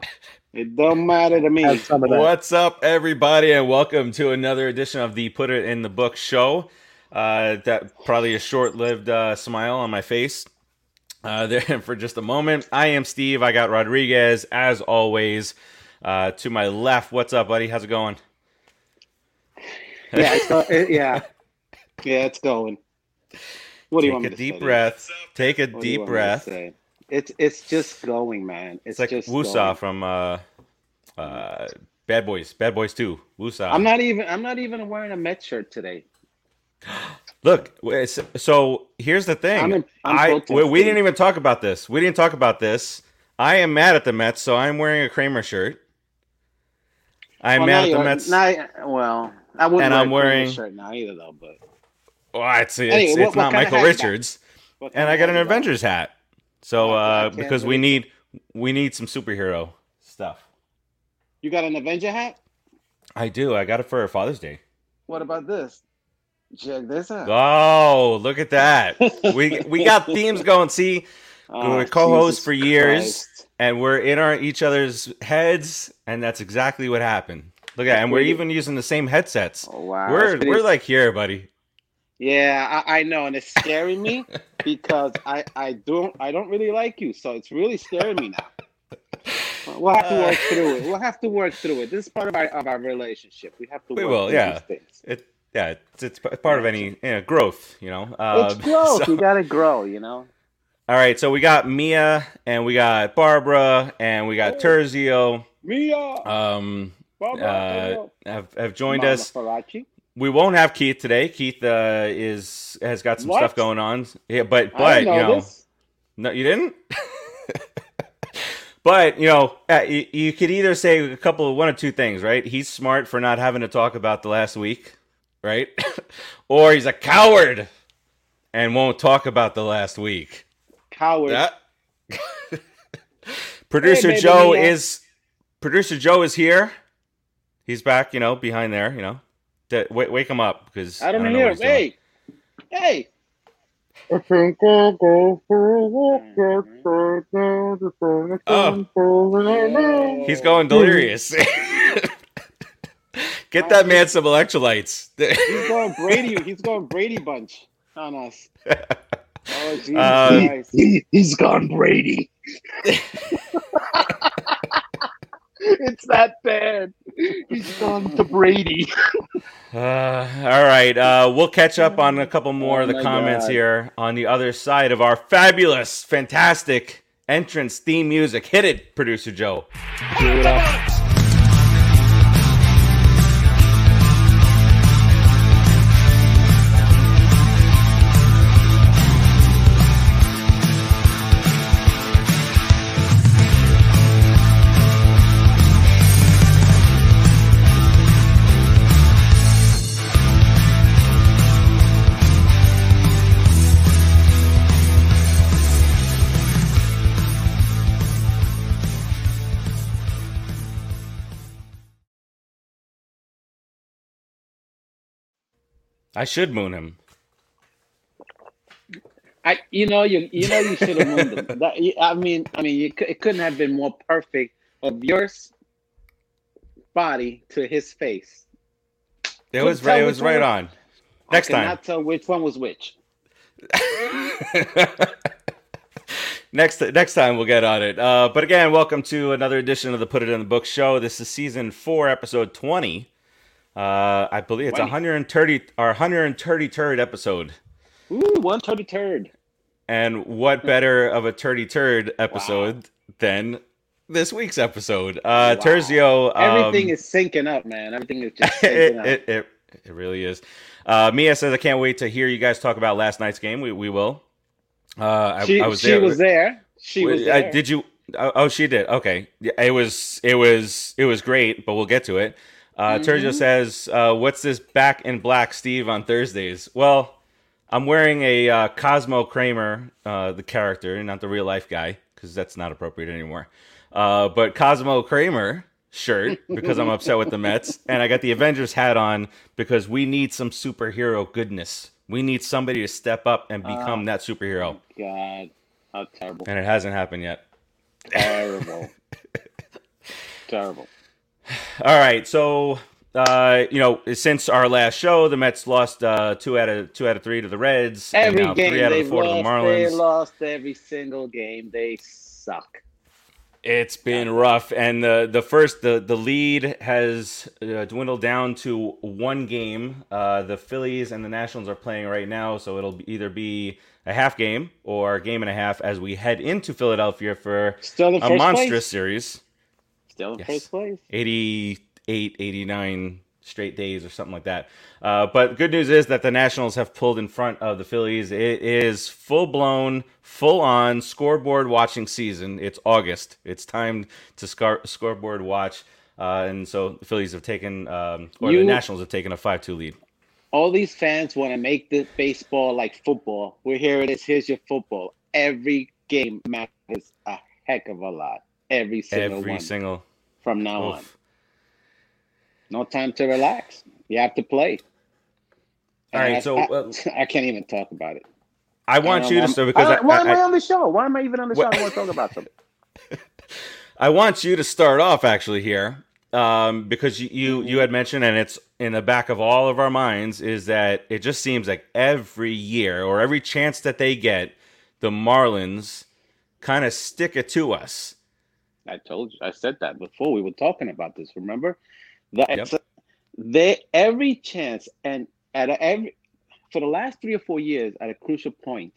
go. It don't matter to me. Have some of that. What's up, everybody, and welcome to another edition of the Put It in the Book show. Uh, that probably a short-lived uh, smile on my face uh, there for just a moment. I am Steve. I got Rodriguez as always. Uh, to my left, what's up, buddy? How's it going? Yeah, it's go- it- yeah, yeah. It's going. What do you Take want a me to deep say? breath. Take a What do you deep want me to breath. It's it's just going, man. It's, It's like just Woosah from uh, uh, Bad Boys. Bad Boys Two. Woosah. I'm not even. I'm not even wearing a Met shirt today. Look, so here's the thing. I'm in- I'm I we, we didn't even talk about this. We didn't talk about this. I am mad at the Mets, so I'm wearing a Kramer shirt. I'm Well, mad at the Mets. now- well, I wouldn't And wear I'm a Kramer wearing- shirt now either, though. But Well, it's it's, Anyway, it's what- what not kind Michael hat you got? Richards, and I got an Avengers hat. So uh, because we need we need some superhero stuff. You got an Avenger hat? I do. I got it for Father's Day. What about this? Check this out. Oh, look at that. we we got themes going. See, Oh, we're co-hosts Jesus for years. Christ. and we're in our each other's heads, and that's exactly what happened. Look at, and we're even using the same headsets. Oh, wow. we're we're like here, buddy. Yeah, I, I know, and it's scaring me because I, I don't I don't really like you, so it's really scaring me now. We'll have to work through it. We'll have to work through it. This is part of our of our relationship. We have to. We work will, through yeah. these things. It yeah, it's, it's part of any you know, growth, you know. Uh, It's growth. so- you gotta grow. You know. all right, so we got Mia, and we got Barbara, and we got Oh. Terzio. Mia, Um, Barbara, uh, have have joined Mama us. Farace. We won't have Keith today. Keith uh, is has got some What? stuff going on. Yeah, but but know you know. this. No, you didn't. but you know, uh, you, could either say a couple of one of two things, right? He's smart for not having to talk about the last week, right? or he's a coward and won't talk about the last week. Coward. That- producer baby Joe is producer Joe is here. He's back, you know, behind there, you know. D- wake, wake him up because I don't, know hear what him. he's doing. Hey, hey. I think I'll go for a walk outside now before the sun falls. He's going delirious. Get that man some electrolytes. He's going Brady. He's going Brady bunch on us. Oh Jesus Uh, Christ! He, he's gone Brady. it's that bad. He's gone to Brady. Uh, all right. Uh, we'll catch up on a couple more of the Oh comments God. here on the other side of our fabulous, fantastic entrance theme music. Hit it, producer Joe. I should moon him. I, you know, you, you know, you should have moved him. That, I mean, I mean, you, it couldn't have been more perfect of your body to his face. It Couldn't was right. It was right on. Next I time. cannot tell which one was which. next next time we'll get on it. Uh, but again, welcome to another edition of the Put It in the Book show. This is season four, episode twenty. Uh, I believe it's 20. 130 our 133rd episode. Ooh, one turdy turd. And what better of a turdy turd episode than this week's episode? Uh, Wow. Terzio, um, Everything is syncing up, man. Everything is just syncing it, up. it, it, it really is. Uh, Mia says, I can't wait to hear you guys talk about last night's game. We, we will. Uh, I, she, I was she there. was there. She was there. did you? Oh, oh, she did. Okay, it was it was it was great, but we'll get to it. Uh, Terzio Mhm. says, uh, "What's this back in black, Steve, on Thursdays?" Well, I'm wearing a uh, Cosmo Kramer, uh, the character, not the real life guy, because that's not appropriate anymore. Uh, but Cosmo Kramer shirt because I'm upset with the Mets, and I got the Avengers hat on because we need some superhero goodness. We need somebody to step up and become Oh. that superhero, God, how terrible. and it hasn't happened yet. Terrible. Terrible. All right, so uh, you know, since our last show, the Mets lost uh, two out of two out of three to the Reds. and Every now game three out of the four to the lost, Marlins. they lost every single game. They suck. It's been rough, and the the first the the lead has uh, dwindled down to one game. Uh, the Phillies and the Nationals are playing right now, so it'll either be a half game or a game and a half as we head into Philadelphia for Still a monstrous place. series. Still in Yes. first place. 88, 89 straight days or something like that. Uh, but good news is that the Nationals have pulled in front of the Phillies. It is full blown, full on scoreboard watching season. It's August. It's time to scar- scoreboard watch. Uh, and so the Phillies have taken, um, or the Nationals have taken a 5 2 lead. All these fans want to make this baseball like football. We're well, here it is. Here's your football. Every game matters a heck of a lot. Every single Every one single. from now on. No time to relax. You have to play. All right, And I- so, I, uh, I can't even talk about it. I want I you to don't start because I I, don't- why am I, I, on the show? Why am I even on the show? I want to talk about something. I want you to start off actually here, um, because you, you you had mentioned, and it's in the back of all of our minds, is that it just seems like every year or every chance that they get, the Marlins kind of stick it to us. I told you. I said that before. We were talking about this. Remember? The, Yep. They every chance and at every for the last three or four years at a crucial point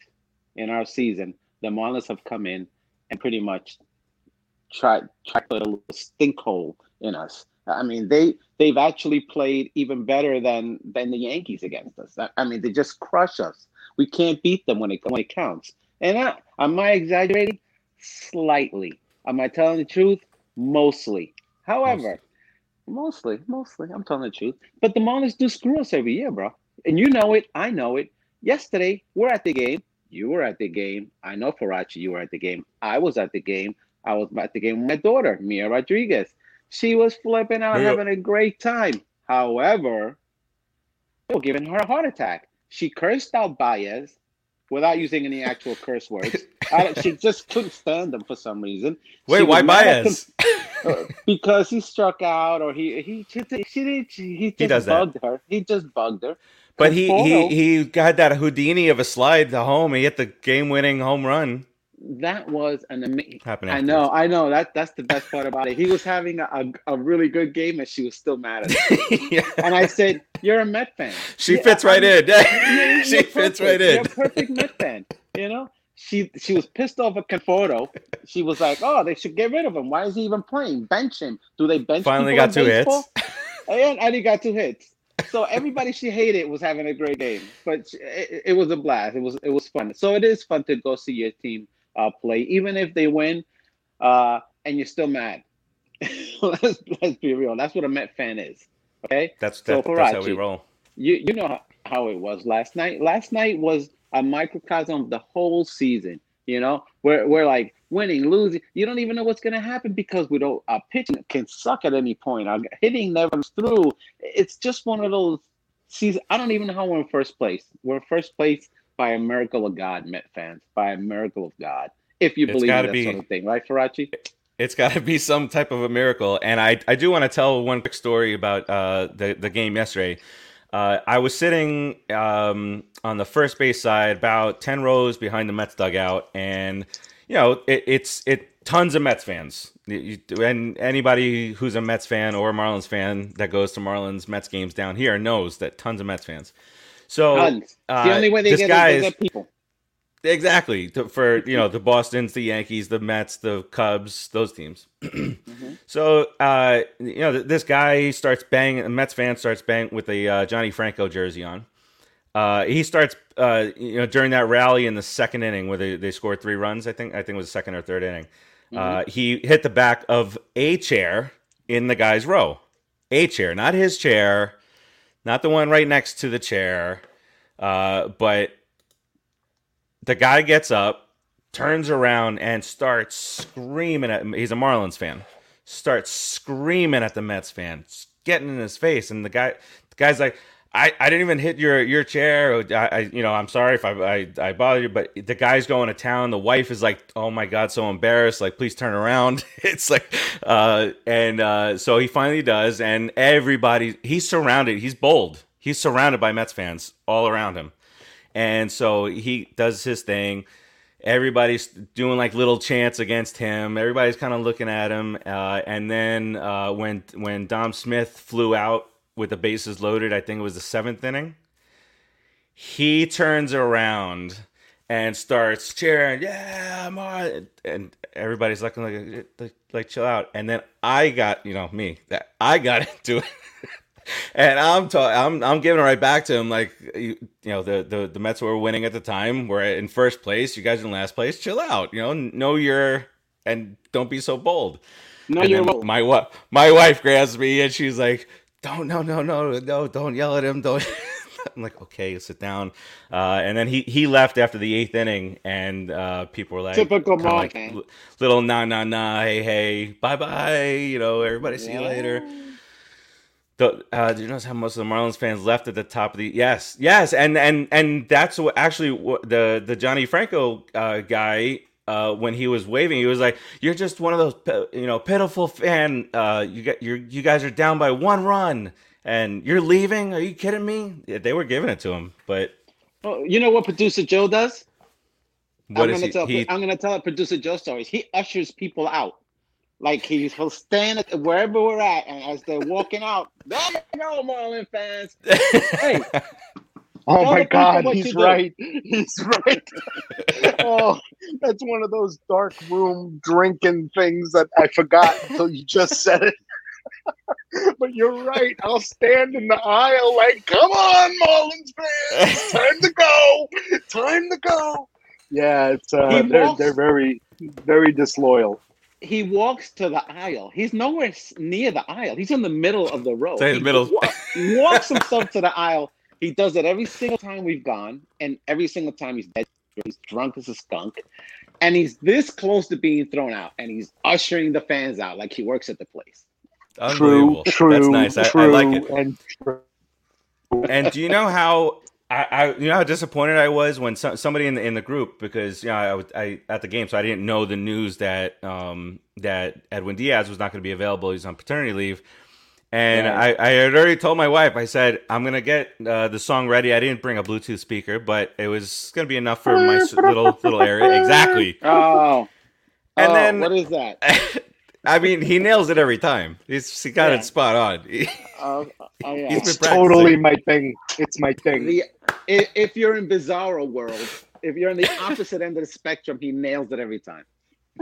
in our season, the Marlins have come in and pretty much tried tried to put a little stink hole in us. I mean, they they've actually played even better than than the Yankees against us. I, I mean, they just crush us. We can't beat them when it when it counts. And I, am I exaggerating? Slightly. Am I telling the truth? Mostly. However, mostly, mostly, I'm telling the truth. But the Marlins do screw us every year, bro. And you know it. I know it. Yesterday, we're at the game. You were at the game. I know Farace, you were at the game. I was at the game. I was at the game with my daughter, Mia Rodriguez. She was flipping out, Yeah. having a great time. However, they were giving her a heart attack. She cursed out Baez without using any actual curse words. I just couldn't stand them for some reason. Wait, why Baez? uh, because he struck out or he he she, she didn't she, he just does that. bugged her. He just bugged her. But he, he he got that Houdini of a slide to home. He hit the game-winning home run. that was an amazing. Happened. I know, I know. That that's the best part about it. He was having a, a, a really good game, and she was still mad at him. yeah. And I said, "You're a Met fan. She Yeah, fits I right mean, in. She fits perfect. right You're in. a perfect Met fan. You know." She she was pissed off at Conforto. She was like, "Oh, they should get rid of him. Why is he even playing? Bench him. Do they bench?" Him? Finally got two baseball? hits. and, and he got two hits. So everybody she hated was having a great game, but it, it was a blast. It was it was fun. So it is fun to go see your team uh, play, even if they win, uh, and you're still mad. let's let's be real. That's what a Met fan is. Okay, That's So, that, that's how we roll. you you know how, how it was last night. Last night was a microcosm of the whole season. You know, we're we're like winning, losing. You don't even know what's gonna happen because we don't. Our pitching can suck at any point. Our hitting never comes through. It's just one of those seasons. I don't even know how we're in first place. We're in first place by a miracle of God, Met fans. By a miracle of God, if you It's believe in that be- sort of thing, right, Farace? It's got to be some type of a miracle. And I, I do want to tell one quick story about uh, the, the game yesterday. Uh, I was sitting um, on the first base side, about 10 rows behind the Mets dugout. And, you know, it, it's it tons of Mets fans. You- And anybody who's a Mets fan or a Marlins fan that goes to Marlins Mets games down here knows that tons of Mets fans. So Tons. Uh, the only way they this get, guy they is- get people. Exactly to- for you know the Boston's, the Yankees, the Mets, the Cubs, those teams. So uh, you know this guy starts banging. A Mets fan starts banging with a uh, Johnny Franco jersey on. Uh, he starts uh, you know during that rally in the second inning where they, they scored three runs. I think I think it was the second or third inning. Uh, he hit the back of a chair in the guy's row. A chair, not his chair, not the one right next to the chair, uh, but the guy gets up, turns around, and starts screaming at. He's a Marlins fan. Starts screaming at the Mets fan, getting in his face, and the guy, the guy's like, I, I didn't even hit your your chair. I, I you know I'm sorry if I, I I bothered you, but the guy's going to town. The wife is like, oh my god, so embarrassed. Like, please turn around. it's like, uh, and uh, so he finally does, and everybody he's surrounded. He's bold. He's surrounded by Mets fans all around him, and so he does his thing. Everybody's doing like little chants against him. Everybody's kind of looking at him, uh, and then uh, when when Dom Smith flew out with the bases loaded, I think it was the seventh inning. He turns around and starts cheering, "Yeah, Marlon!" And everybody's looking like, like, like, chill out. And then I got, you know, me that I got into it, and I'm ta- I'm I'm giving it right back to him. Like, you, you know, the, the the Mets were winning at the time. We're in first place. You guys in last place. Chill out. You know, know your and don't be so bold. No, And you're wrong. my what my wife grabs me and she's like, "Don't no no no no don't yell at him don't." I'm like, "Okay, sit down." Uh, and then he he left after the eighth inning, and uh, people were like, Typical kinda like little nah nah nah hey hey bye bye you know everybody see you later. The, uh, did you notice how most of the Marlins fans left at the top of the yes, yes, and and and that's what actually what the the Johnny Franco uh, guy uh, when he was waving, he was like, "You're just one of those you know pitiful fan. Uh, you got you you guys are down by one run, and you're leaving. Are you kidding me?" Yeah, they were giving it to him, but Oh, you know what producer Joe does? what I'm gonna he? tell. he I'm gonna tell producer Joe stories. He ushers people out. Like he, he'll stand at wherever we're at, and as they're walking out, there you go, Marlin fans. Hey, Oh my God, he's right. He's right. oh, that's one of those dark room drinking things that I forgot until you just said it. but you're right. I'll stand in the aisle like, come on, Marlins fans, time to go, time to go. Yeah, it's uh, they're walks- they're very very disloyal. He walks to the aisle. He's nowhere near the aisle. He's in the middle of the road. Stay in the He middle. wa- walks himself to the aisle. He does it every single time we've gone, and every single time he's dead. He's drunk as a skunk, and he's this close to being thrown out, and he's ushering the fans out like he works at the place. Unbelievable. True, true, That's nice. I, true, I like it. and true. and do you know how I, I you know how disappointed I was when some, somebody in the in the group because you know I was I at the game so I didn't know the news that um that Edwin Diaz was not going to be available he's on paternity leave and Yeah. I, I had already told my wife I said I'm gonna get uh, the song ready I didn't bring a Bluetooth speaker but it was gonna be enough for my little little area exactly Oh, And oh, then- what is that? I mean he nails it every time he's he got Yeah. it spot on Oh, oh yeah. He's It's totally my thing. It's my thing. The, if, if you're in Bizarro world, if you're on the opposite end of the spectrum, he nails it every time.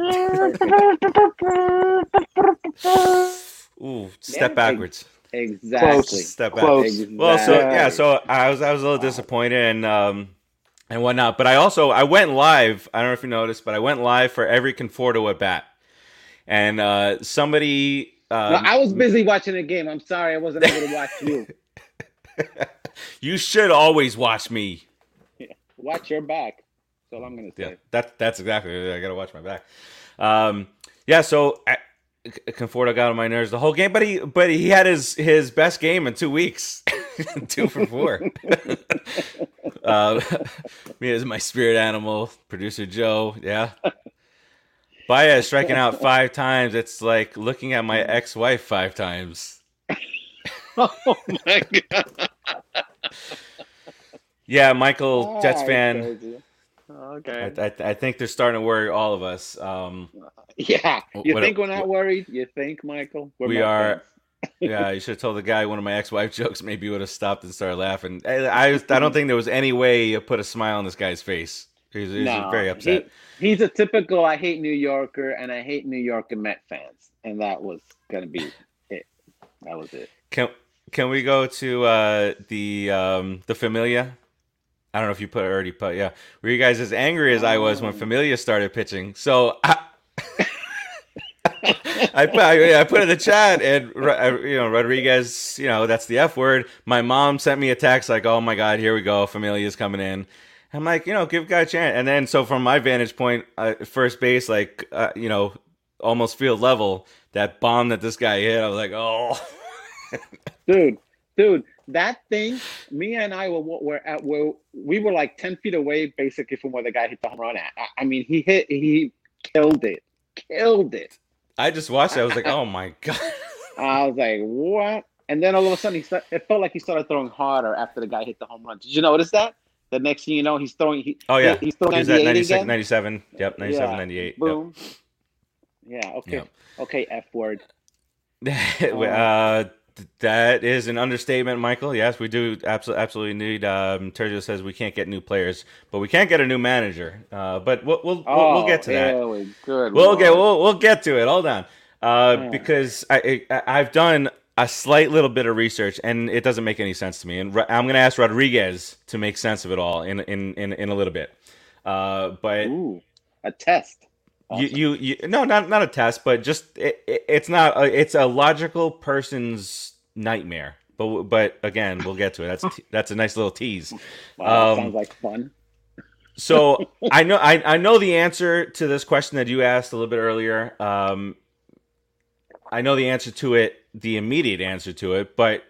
ooh step Yeah, backwards. Exactly. Step back. Close. Well, so yeah, so I was I was a little disappointed and um and whatnot, but I also I went live. I don't know if you noticed, but I went live for every Conforto at bat, and uh somebody. Um, No, I was busy watching the game. I'm sorry, I wasn't able to watch you. you should always watch me. Watch your back. That's all I'm gonna say. Yeah, say. that that's exactly. I gotta watch my back. Um, yeah, so I, Conforto got on my nerves the whole game, but he but he had his his best game in two weeks, two for four. uh, me as my spirit animal, producer Joe, yeah. Baez striking out five times. It's like looking at my ex-wife five times. Oh my god. Yeah, Michael, Jets Ah, fan. crazy. I, Okay. I, I think they're starting to worry all of us. Um, Yeah. You What- think we're not worried? You think, Michael? We're We are- Yeah, you should have told the guy one of my ex-wife jokes. Maybe he would have stopped and started laughing. I, I, I don't think there was any way you put a smile on this guy's face. He was, he was No, very upset. he- he's a typical I hate New Yorker and I hate New Yorker Met fans. And that was gonna be it. That was it. Can can we go to uh, the um, the Familia? I don't know if you put it already put. Yeah, were you guys as angry as I was when Oh. Familia started pitching? So. I, I put I, I put in the chat and you know Rodriguez you know that's the F word. My mom sent me a text like oh my god here we go Familia's coming in. I'm like you know give guy a chance and then so from my vantage point uh, first base like uh, you know almost field level that bomb that this guy hit I was like oh Dude, dude, that thing, me and I were were at were we were like ten feet away, basically from where the guy hit the home run at. I, I mean, he hit, he killed it, killed it. I just watched it. I was like, oh my god. I was like, what? And then all of a sudden, he start, it felt like he started throwing harder after the guy hit the home run. Did you notice that? The next thing you know, he's throwing. He, Oh yeah, he's throwing He at 98 96, again. 97. Yep, 97, Yeah. 98. Yep. Boom. Yeah. Okay. Yep. Okay. F word. uh, that is an understatement, Michael. Yes, we do absolutely absolutely need. Um, says we can't get new players, but we can't get a new manager. Uh, but we'll we'll, we'll, we'll get to that. Oh, Really good. We'll get we'll, we'll get to it. Hold on, uh, Yeah. because I, I I've done a slight little bit of research and it doesn't make any sense to me. And I'm going to ask Rodriguez to make sense of it all in in in, in a little bit. Uh, but Ooh, a test. You, you you no not not a test, but just it, it, it's not a, it's a logical person's nightmare. But but again, we'll get to it. That's that's a nice little tease. Wow, that Um, sounds like fun. So I know I, I know the answer to this question that you asked a little bit earlier. Um, I know the answer to it, the immediate answer to it, but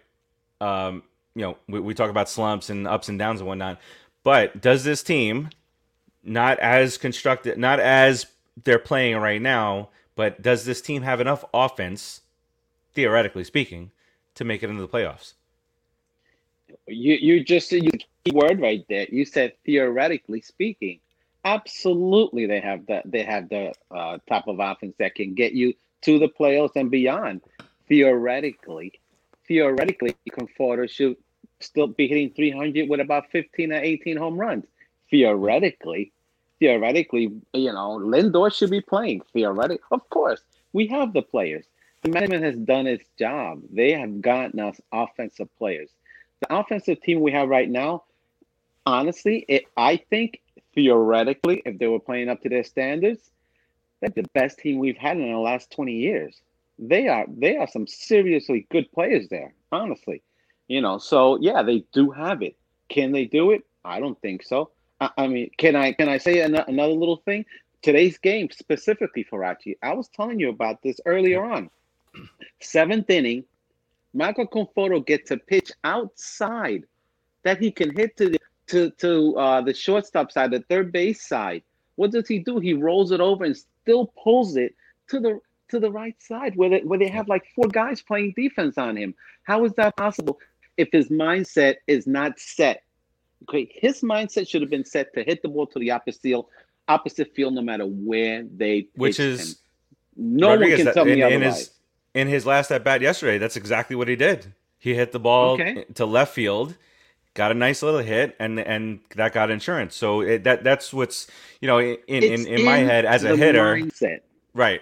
um, you know we, we talk about slumps and ups and downs and whatnot. But does this team, not as constructed, not as they're playing right now, but does this team have enough offense, theoretically speaking, to make it into the playoffs? You you just said the key word right there. You said theoretically speaking. Absolutely, they have the they have the uh, type of offense that can get you to the playoffs and beyond. Theoretically, theoretically, Conforto should still be hitting 300 with about 15 or 18 home runs. Theoretically, theoretically, you know, Lindor should be playing. Theoretically, of course, we have the players. The management has done its job. They have gotten us offensive players. The offensive team we have right now, honestly, it, I think theoretically, if they were playing up to their standards, they're the best team we've had in the last 20 years. They are they are some seriously good players there, honestly. You know, so yeah, they do have it. Can they do it? I don't think so. I, I mean, can I can I say an- another little thing? Today's game specifically Farace, I was telling you about this earlier on. Seventh inning, Michael Conforto gets a pitch outside that he can hit to the to to uh, the shortstop side, the third base side. What does he do? He rolls it over and still pulls it to the to the right side where they, where they have like four guys playing defense on him. How is that possible if his mindset is not set? Okay, his mindset should have been set to hit the ball to the opposite field, opposite field, no matter where they Which is him. no Rodriguez, one can tell in, me in otherwise. his in his last at bat yesterday. That's exactly what he did. He hit the ball Okay. to left field, got a nice little hit, and and that got insurance. So it, that that's what's you know in in, It's in my head as a hitter, mindset. right?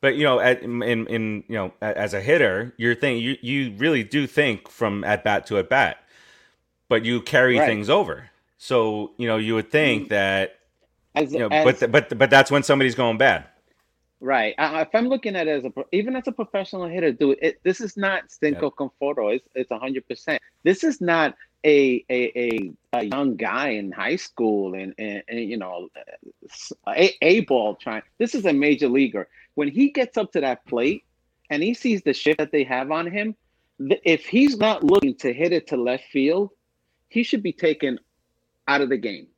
But you know, at, in in you know as a hitter, you're thinking you you really do think from at bat to at bat, but you carry Right. things over. So you know you would think mm. that As, you know, as- but but but that's when somebody's going bad. Right. I, if I'm looking at it as a even as a professional hitter, dude, it, this is not Stinko Conforto. It's it's hundred percent. This is not a, a a a young guy in high school and and, and you know a, a ball trying. This is a major leaguer. When he gets up to that plate and he sees the shift that they have on him, if he's not looking to hit it to left field, he should be taken out of the game.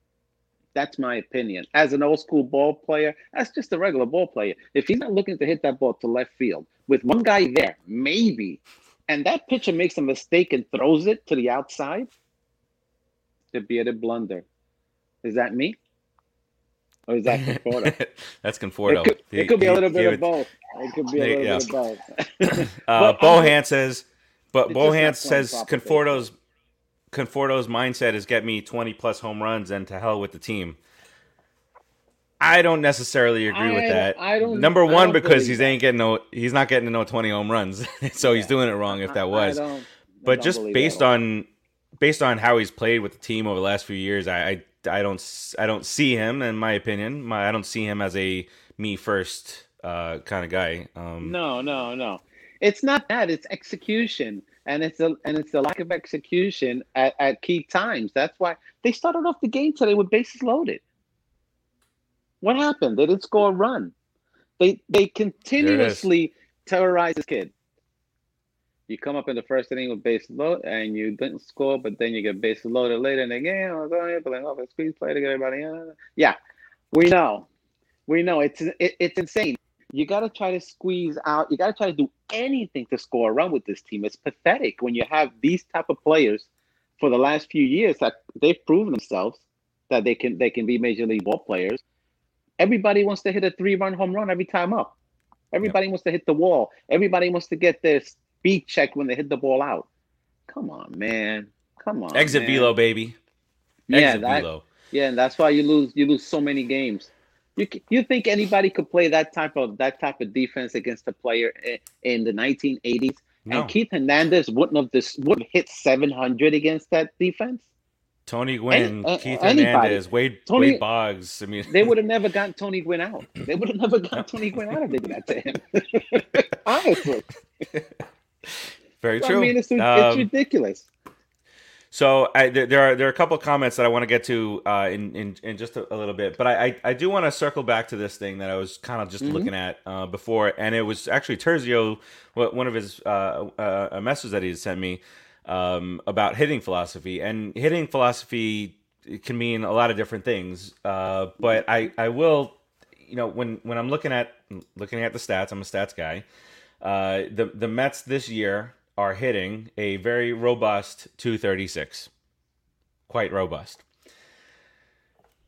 That's my opinion. As an old school ball player, that's just a regular ball player. If he's not looking to hit that ball to left field with one guy there, maybe, and that pitcher makes a mistake and throws it to the outside, the bearded blunder. Is that me? Or is that Conforto? that's Conforto. It could, it could be a little he bit would- of both. It could be a little yeah. bit of both. Uh, Bohan says, but Bohan says Conforto's Conforto's mindset is get me 20 plus home runs and to hell with the team. I don't necessarily agree with that. I don't- Number I one, don't because he's ain't getting no, he's not getting to no 20 home runs, so he's doing it wrong if that was. I I but just based on based on how he's played with the team over the last few years, I I, I don't I don't see him, in my opinion, my, I don't see him as a me first uh, kind of guy. Um, No, no, no. It's not that. It's execution, and it's a and it's the lack of execution at, at key times. That's why they started off the game today with bases loaded. What happened? They didn't score a run. They they continuously terrorize this kid. You come up in the first inning with bases loaded, and you didn't score, but then you get bases loaded later in the game. I was like, playing off a squeeze play to get everybody. In. Yeah, we know, we know. It's it, it's insane. You got to try to squeeze out. You got to try to do anything to score a run with this team. It's pathetic when you have these type of players for the last few years that they've proven themselves that they can they can be major league ball players. Everybody wants to hit a three run home run every time up. Everybody yep. wants to hit the wall. Everybody wants to get their speed check when they hit the ball out. Come on, man. Come on. Exit man. velo, baby. Exit yeah, that, velo. Yeah, and that's why you lose you lose so many games. You you think anybody could play that type of that type of defense against a player in the 1980s? No. And Keith Hernandez wouldn't have this would have hit 700 against that defense. Tony Gwynn, Any, Keith anybody. Hernandez, Wade, Tony, Wade Boggs. I mean, they would have never gotten Tony Gwynn out. They would have never gotten Tony Gwynn out if they did that to him. Honestly. Very true. I mean, it's, it's um, ridiculous. So I, there are there are a couple of comments that I want to get to uh, in, in, in just a, a, little bit, but I, I, I do want to circle back to this thing that I was kind of just mm-hmm. looking at uh, before, and it was actually Terzio, one of his uh, uh, a message that he had sent me um, about hitting philosophy, and hitting philosophy can mean a lot of different things. Uh, but I, I will, you know, when when I'm looking at looking at the stats, I'm a stats guy. Uh, the the Mets this year are hitting a very robust 236, quite robust.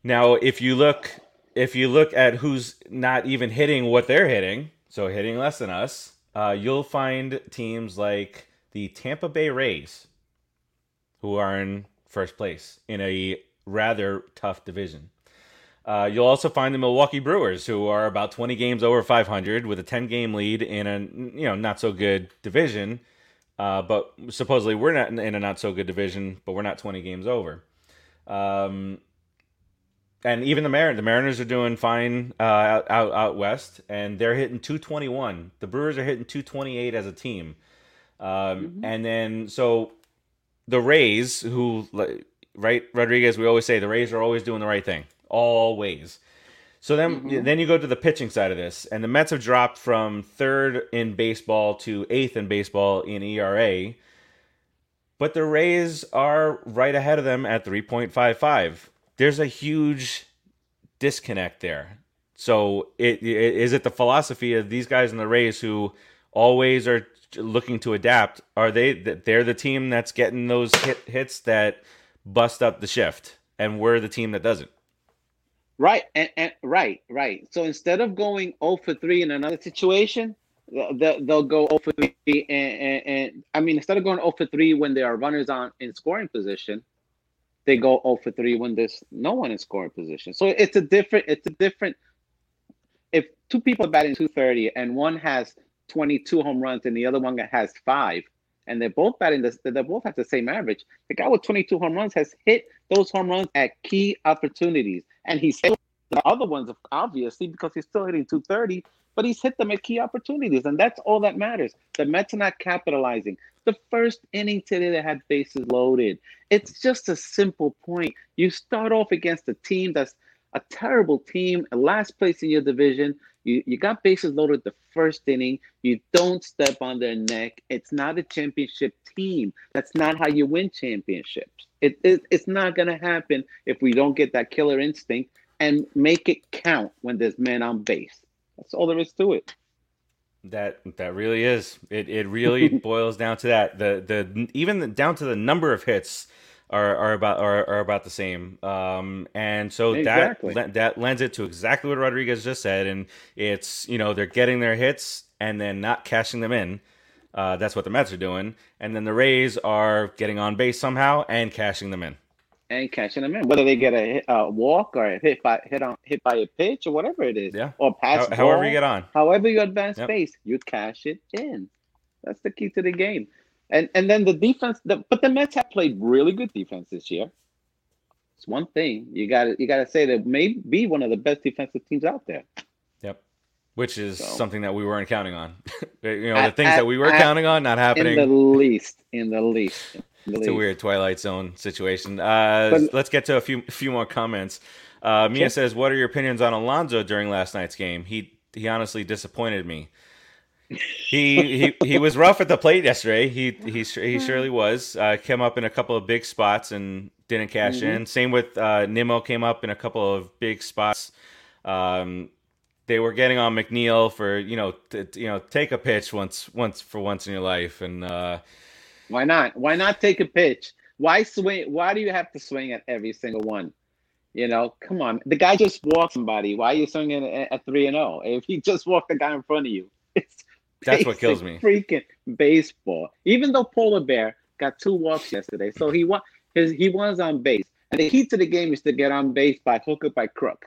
Now, if you look if you look at who's not even hitting what they're hitting, so hitting less than us, uh, you'll find teams like the Tampa Bay Rays, who are in first place in a rather tough division. Uh, you'll also find the Milwaukee Brewers, who are about 20 games over 500 with a 10 game lead in a you know not so good division. Uh, but supposedly we're not in a not so good division, but we're not 20 games over. Um, and even the Mariners, the Mariners are doing fine uh, out, out, out west, and they're hitting 221. The Brewers are hitting 228 as a team. Um, mm-hmm. And then so the Rays, who right Rodriguez, we always say the Rays are always doing the right thing, always. So then, mm-hmm. then you go to the pitching side of this, and the Mets have dropped from third in baseball to eighth in baseball in ERA, but the Rays are right ahead of them at 3.55. There's a huge disconnect there. So, it, it is it the philosophy of these guys in the Rays who always are looking to adapt? Are they they're the team that's getting those hit, hits that bust up the shift, and we're the team that doesn't? Right, and, and right, right. So instead of going 0 for 3 in another situation, they'll, they'll go 0 for 3. And, and, and, I mean, instead of going 0 for 3 when there are runners on in scoring position, they go 0 for 3 when there's no one in scoring position. So it's a different, it's a different. If two people are batting 230 and one has 22 home runs and the other one has five, and they're both batting this, they both have the same average. The guy with 22 home runs has hit those home runs at key opportunities, and he's hit the other ones obviously because he's still hitting 230, but he's hit them at key opportunities, and that's all that matters. The Mets are not capitalizing. The first inning today, they had bases loaded. It's just a simple point. You start off against a team that's a terrible team, last place in your division. You, you got bases loaded the first inning. You don't step on their neck. It's not a championship team. That's not how you win championships. It, it it's not going to happen if we don't get that killer instinct and make it count when there's men on base. That's all there is to it. That that really is. It it really boils down to that. The the even the, down to the number of hits are, are about are, are about the same. Um, and so exactly. that that lends it to exactly what Rodriguez just said, and it's you know they're getting their hits and then not cashing them in. Uh, that's what the Mets are doing, and then the Rays are getting on base somehow and cashing them in. And cashing them in, whether they get a, a walk or a hit by hit on hit by a pitch or whatever it is, yeah, or pass, How, however you get on, however you advance yep. base, you cash it in. That's the key to the game. And and then the defense, the, but the Mets have played really good defense this year. It's one thing you got to you got to say that may be one of the best defensive teams out there. Which is so, something that we weren't counting on. you know, at, the things at, that we were at, counting on not happening. In the least, in the least. In the it's least. a weird Twilight Zone situation. Uh, but, let's get to a few few more comments. Uh, Mia says, "What are your opinions on Alonso during last night's game? He he honestly disappointed me." he he he was rough at the plate yesterday. He he he surely was. Uh, came up in a couple of big spots and didn't cash Mhm. in. Same with uh, Nimmo. Came up in a couple of big spots. Um, they were getting on McNeil for you know t- you know take a pitch once once for once in your life and uh, Why not? Why not take a pitch? Why swing? Why do you have to swing at every single one? You know, come on. The guy just walked somebody. Why are you swinging at, three and zero? If he just walked the guy in front of you, it's That's what kills me. Freaking baseball. Even though Polar Bear got two walks yesterday, so he wa- his he was on base. And the key to the game is to get on base by hook or by crook.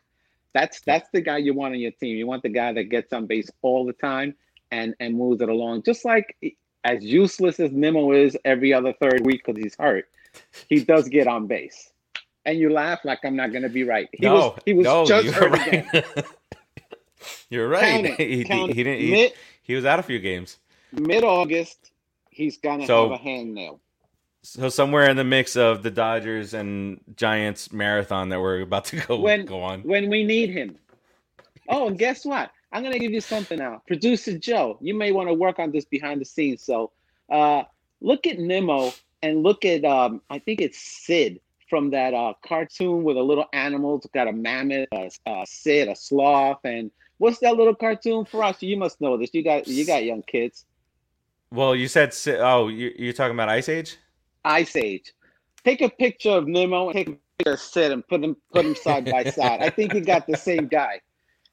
That's that's the guy you want on your team. You want the guy that gets on base all the time and and moves it along. Just like as useless as Nimmo is every other third week because he's hurt, he does get on base. And you laugh like I'm not going to be right. He no was he was no just hurt right. again. you're right. Count he, count he it. didn't. He, Mid he was out a few games. mid August, he's gonna So- have a hangnail. So somewhere in the mix of the Dodgers and Giants marathon that we're about to go When- go on. when we need him. Oh, and guess what? I'm gonna give you something now. Producer Joe, you may want to work on this behind the scenes. So uh look at Nimmo and look at um I think it's Sid from that uh cartoon with a little animal. It's got a mammoth, a, a Sid, a sloth, and what's that little cartoon for us? You must know this. You got you got young kids. Well, you said oh you, you're talking about Ice Age. Ice Age. Take a picture of Nimmo and take a picture of Sid and put them put them side by side. I think you got the same guy.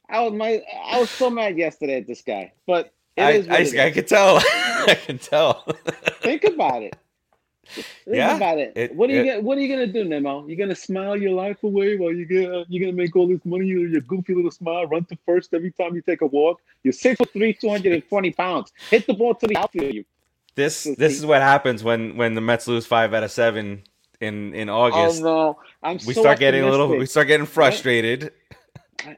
I was my I was so mad yesterday at this guy, but it I, I, I can tell. I can tell. Think about it. Think Yeah, about it. it- what are you it- gonna What are you gonna do, Nimmo? You're gonna smile your life away while you get uh, you gonna make all this money? You your goofy little smile, run to first every time you take a walk. You're six foot three, two hundred and twenty pounds. Hit the ball to the outfield. You. This this is what happens when when the Mets lose five out of seven in in August. Oh no, I'm we so start getting a little. We start getting frustrated. and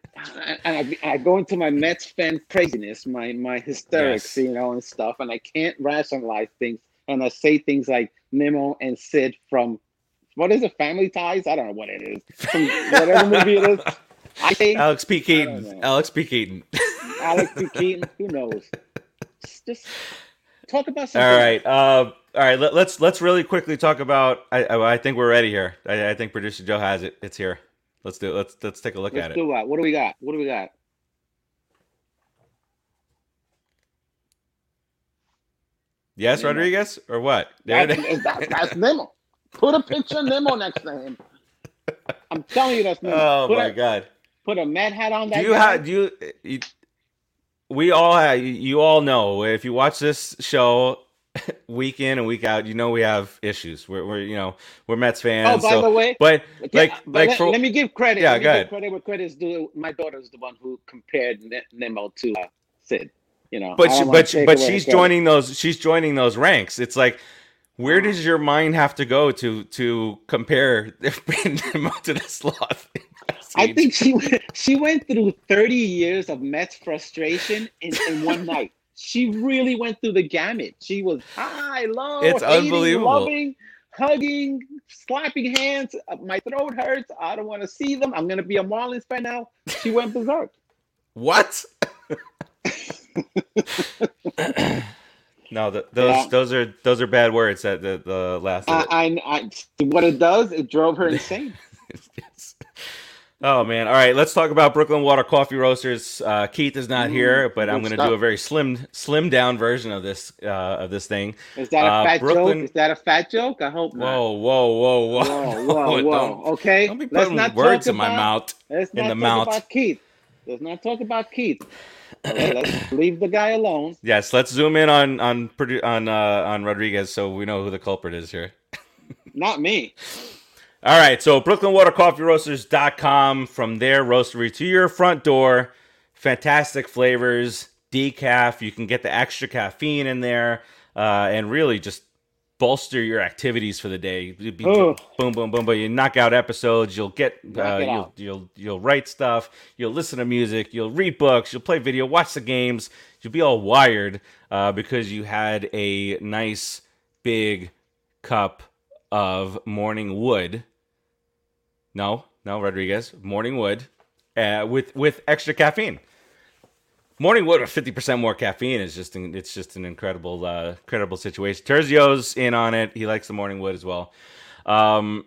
I, I go into my Mets fan craziness, my my hysterics, Yes. you know, and stuff, and I can't rationalize things, and I say things like Nimmo and Sid from what is it, Family Ties? I don't know what it is, from whatever movie it is. I say Alex P. Keaton. Alex P. Keaton. Alex P. Keaton. Who knows? Just talk about something. All right. Uh, all right. Let, let's let's really quickly talk about. I I, I think we're ready here. I, I think producer Joe has it. It's here. Let's do it. Let's let's take a look Let's at it. what? What do we got? What do we got? Yes, Nimmo. Rodriguez, or what? There That's, that's, that's Nimmo. Put a picture of Nimmo next to him. I'm telling you, that's Nimmo. Oh put my a, God. Put a Met hat on that. Do you guy. have? Do you, you? We all have. You all know if you watch this show week in and week out, you know we have issues. We're, we're you know we're Mets fans. Oh, by so, the way, but Yeah, like but like let, for let me give credit. Yeah, let go give ahead. credit where credit's due. My daughter's the one who compared Ne- Nimmo to uh, Sid. You know, but she, but she, but she's joining those she's joining those ranks. It's like where does your mind have to go to to compare Nimmo to the sloth? I think she went, she went through 30 years of Mets frustration in, in one night. She really went through the gamut. She was high, low, It's hating, unbelievable. loving, hugging, slapping hands. Uh, My throat hurts. I don't want to see them. I'm gonna be a Marlins fan now. She went berserk. what? no, th those Yeah. those are those are bad words. That the, the last. I. I, I, what it does, it drove her insane. Oh man! All right, let's talk about Brooklyn Water Coffee Roasters. Uh, Keith is not Mm, here, but I'm going to do a very slim, slim down version of this uh, of this thing. Is that a Uh, fat Brooklyn- joke? Is that a fat joke? I hope not. Whoa, whoa, whoa, whoa, whoa, whoa, whoa. Don't, okay, don't be let's putting not words talk in my mouth. Let's in not the talk mouth. about Keith. Let's not talk about Keith. Okay, let's leave the guy alone. Yes, let's zoom in on on on uh, on Rodriguez so we know who the culprit is here. Not me. All right, so BrooklynWaterCoffeeRoasters.com. From their roastery to your front door. Fantastic flavors, decaf. You can get the extra caffeine in there, uh, and really just bolster your activities for the day. Boom, boom, boom, boom. You knock out episodes. You'll get. Uh, you'll, you'll you'll write stuff. You'll listen to music. You'll read books. You'll play video. Watch the games. You'll be all wired uh, because you had a nice big cup of morning wood. No, no, Rodriguez, morning wood, uh, with with extra caffeine. Morning Wood with fifty percent more caffeine is just an, it's just an incredible uh, incredible situation. Terzio's in on it. He likes the Morning Wood as well. Um,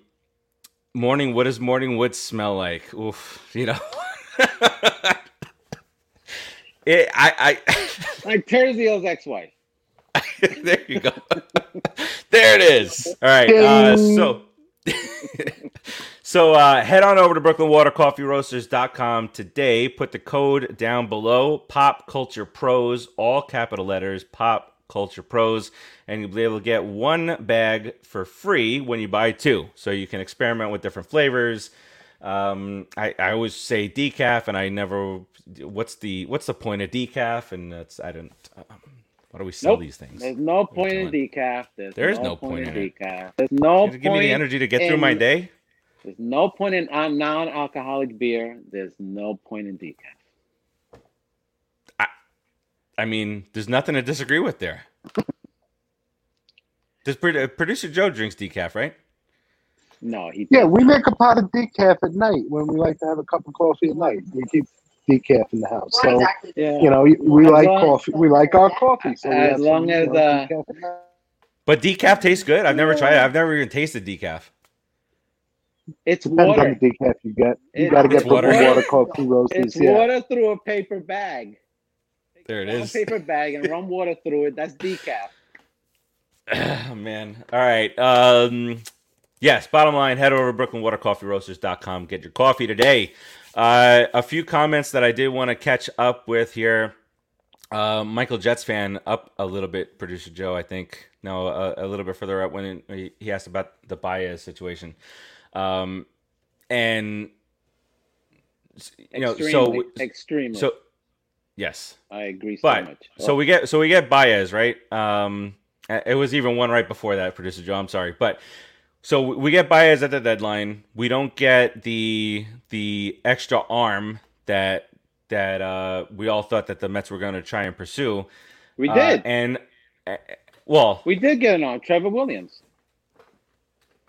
morning. What does Morning Wood smell like? Oof, you know. it, I, I Like Terzio's ex-wife. there you go. there it is. All right. Uh, so, so uh, head on over to BrooklynWaterCoffeeRoasters.com today. Put the code down below. Pop Culture Pros, all capital letters. Pop Culture Pros, and you'll be able to get one bag for free when you buy two. So you can experiment with different flavors. Um, I, I always say decaf, and I never. What's the what's the point of decaf? And that's I don't. Um, why do we sell Nope. these things? There's no point in decaf. There's There is no, no point, point in in it. decaf. There's no Does it give me the energy to get through my day? There's no point in uh, non-alcoholic beer. There's no point in decaf. I mean, there's nothing to disagree with there. Does producer Joe drinks decaf, right? No, he. Yeah, we make a pot of decaf at night when we like to have a cup of coffee at night. We keep decaf in the house. So exactly? Yeah. you know, we As like long- coffee. We like our coffee. So As have some, long you as, know, uh, decaf. But decaf tastes good. I've never tried it. I've never even tasted decaf. It's Depends water. on the decaf you get. You It- got to get It's water. Brooklyn water coffee roasters. It's Yeah. water through a paper bag. There it is. One paper bag and run water through it. That's decaf. Oh, man. All right. Um, yes, bottom line, head over to brooklynwatercoffeeroasters.com. Get your coffee today. Uh, a few comments that I did want to catch up with here. Uh, Michael Jets fan up a little bit, producer Joe, I think. No, a, a little bit further up when he, he asked about the Baez situation. Um, and, you know, Extremely. so, extremely. so, yes. I agree so But much. so we get so we get Baez right. Um, it was even one right before that, producer Joe. I'm sorry, but so we get Baez at the deadline. We don't get the the extra arm that that uh, we all thought that the Mets were going to try and pursue. we Uh, did. and uh, well, we did get an on Trevor Williams.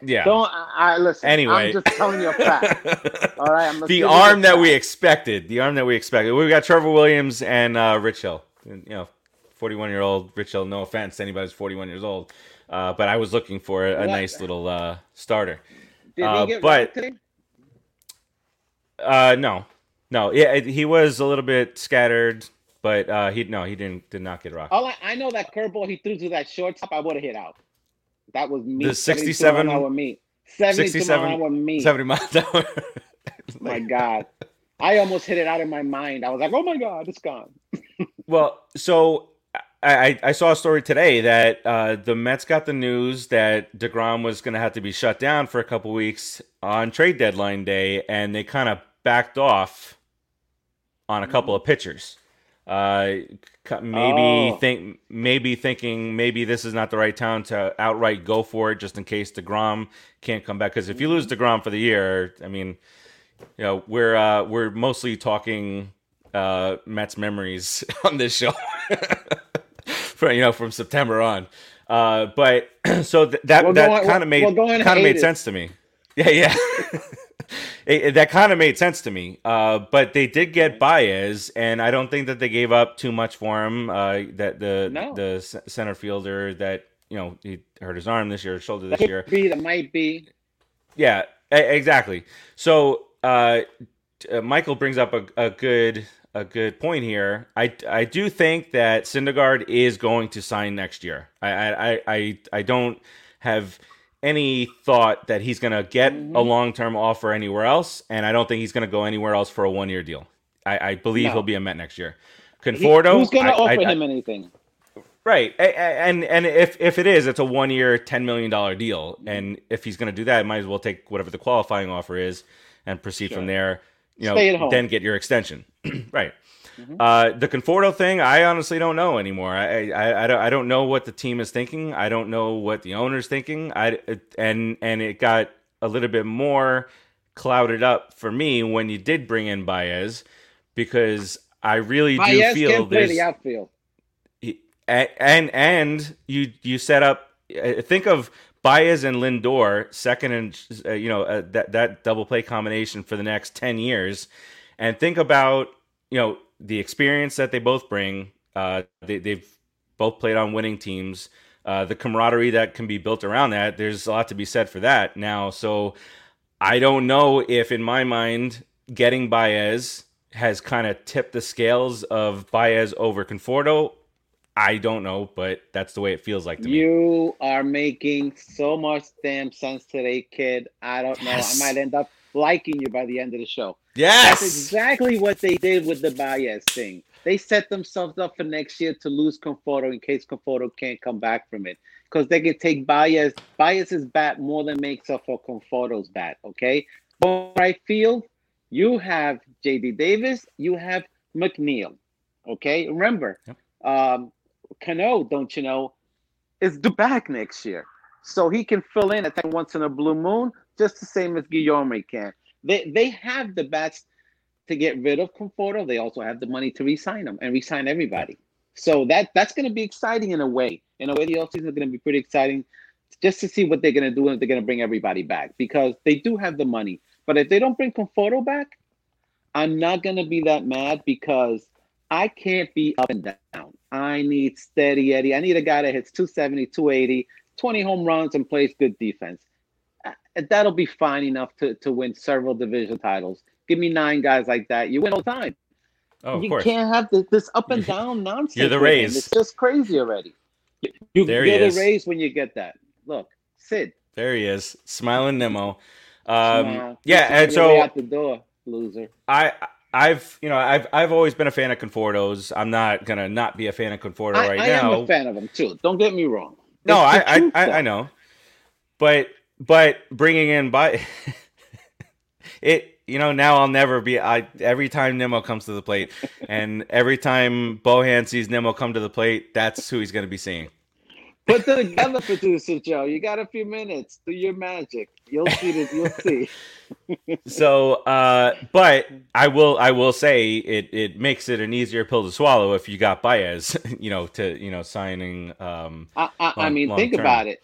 Yeah. Don't I, I listen. Anyway. I'm just telling you a fact. All right, I'm the arm that we expected, the arm that we expected. We got Trevor Williams and uh, Rich Hill. You know, 41 year old Rich Hill. No offense anybody's 41 years old, uh, but I was looking for a, nice little uh, starter. Did uh, he get but-? Uh, no, no, yeah, it- he was a little bit scattered, but uh, he no, he didn't did not get rocked. All I, I know that curveball he threw to that shortstop, I would have hit out. That was me. The 67 hour meat. 72 67 mile hour meat. 70 miles an hour. My God. I almost hit it out of my mind. I was like, oh my God, it's gone. Well, so I, I, I saw a story today that uh, the Mets got the news that deGrom was going to have to be shut down for a couple weeks on trade deadline day, and they kind of backed off on a couple of pitchers. Uh, maybe Oh. think maybe thinking maybe this is not the right time to outright go for it, just in case deGrom can't come back. Because if you lose deGrom for the year, I mean, you know, we're uh, we're mostly talking uh, Mets memories on this show, for you know from September on. Uh, but so th- that that kind of made we're kind of made haters. sense to me. Yeah, yeah. It- it- that kind of made sense to me. Uh, but they did get Baez, and I don't think that they gave up too much for him. Uh, that the No. the center fielder that you know he hurt his arm this year, shoulder That this year. could be, that might be. Yeah, exactly. So uh, uh, Michael brings up a, a good a good point here. I I do think that Syndergaard is going to sign next year. I I I, I don't have any thought that he's going to get Mhm. a long term offer anywhere else, and I don't think he's going to go anywhere else for a one year deal. I, I believe No. he'll be a Met next year. He- Conforto, who's going to offer I- I- him anything? Right, and and if if it is, it's a one year, ten million dollar deal, and if he's going to do that, might as well take whatever the qualifying offer is and proceed Sure. from there. You Stay know, at home. then get your extension. right. Mhm. Uh, the Conforto thing, I honestly don't know anymore. I, I I don't I don't know what the team is thinking. I don't know what the owner's thinking. I it- and and it got a little bit more clouded up for me when you did bring in Baez because I really do Baez feel can play the outfield. and and you you set up uh, think of Baez and Lindor second and uh, you know uh, that that double play combination for the next 10 years and think about you know the experience that they both bring. Uh, they, they've both played on winning teams. Uh, the camaraderie that can be built around that, there's a lot to be said for that now. So I don't know if, in my mind, getting Baez has kind of tipped the scales of Baez over Conforto. I don't know, but that's the way it feels like to me. You are making so much damn sense today, kid. I don't know. I might end up liking you by the end of the show. Yes, That's exactly what they did with the Baez thing. They set themselves up for next year to lose Conforto in case Conforto can't come back from it. Because they can take Baez, Baez's bat more than makes up for Conforto's bat. Okay. But right field, you have JD Davis, you have McNeil. Okay. Remember, Yep. um, Cano, don't you know, is due back next year. So he can fill in at that once in a blue moon, just the same as Guillorme can. They they have the bats to get rid of Conforto. They also have the money to re-sign them and re-sign everybody. So that that's going to be exciting in a way. In a way, the offseason is going to be pretty exciting just to see what they're going to do and if they're going to bring everybody back because they do have the money. But if they don't bring Conforto back, I'm not going to be that mad because I can't be up and down. I need steady Eddie. I need a guy that hits 270, 280, 20 home runs and plays good defense. That'll be fine enough to, to win several division titles. Give me nine guys like that. You win all the time. oh, of you course. can't have this, this up and down nonsense. You're the with. Rays. It's just crazy already. You, you, There he you're is. the Rays when you get that. Look, Sid. There he is, smiling Nimmo. Um, smile. yeah, You're and on your way so out the door, loser. I, I've, you know, I've, I've always been a fan of Conforto's. I'm not gonna not be a fan of Conforto I, right I now. am a fan of him too. Don't get me wrong. No, It's I, I, truth, I. I know, but but bringing in by it, you know, now I'll never be. I every time Nimmo comes to the plate, and every time Bohan sees Nimmo come to the plate, that's who he's going to be seeing. Put it together, producer Joe. You got a few minutes. Do your magic. You'll see this. You'll see. So, uh, but I will, I will say it, it makes it an easier pill to swallow if you got Baez, you know, to you know signing. Um, I, I, I mean, think term. about it.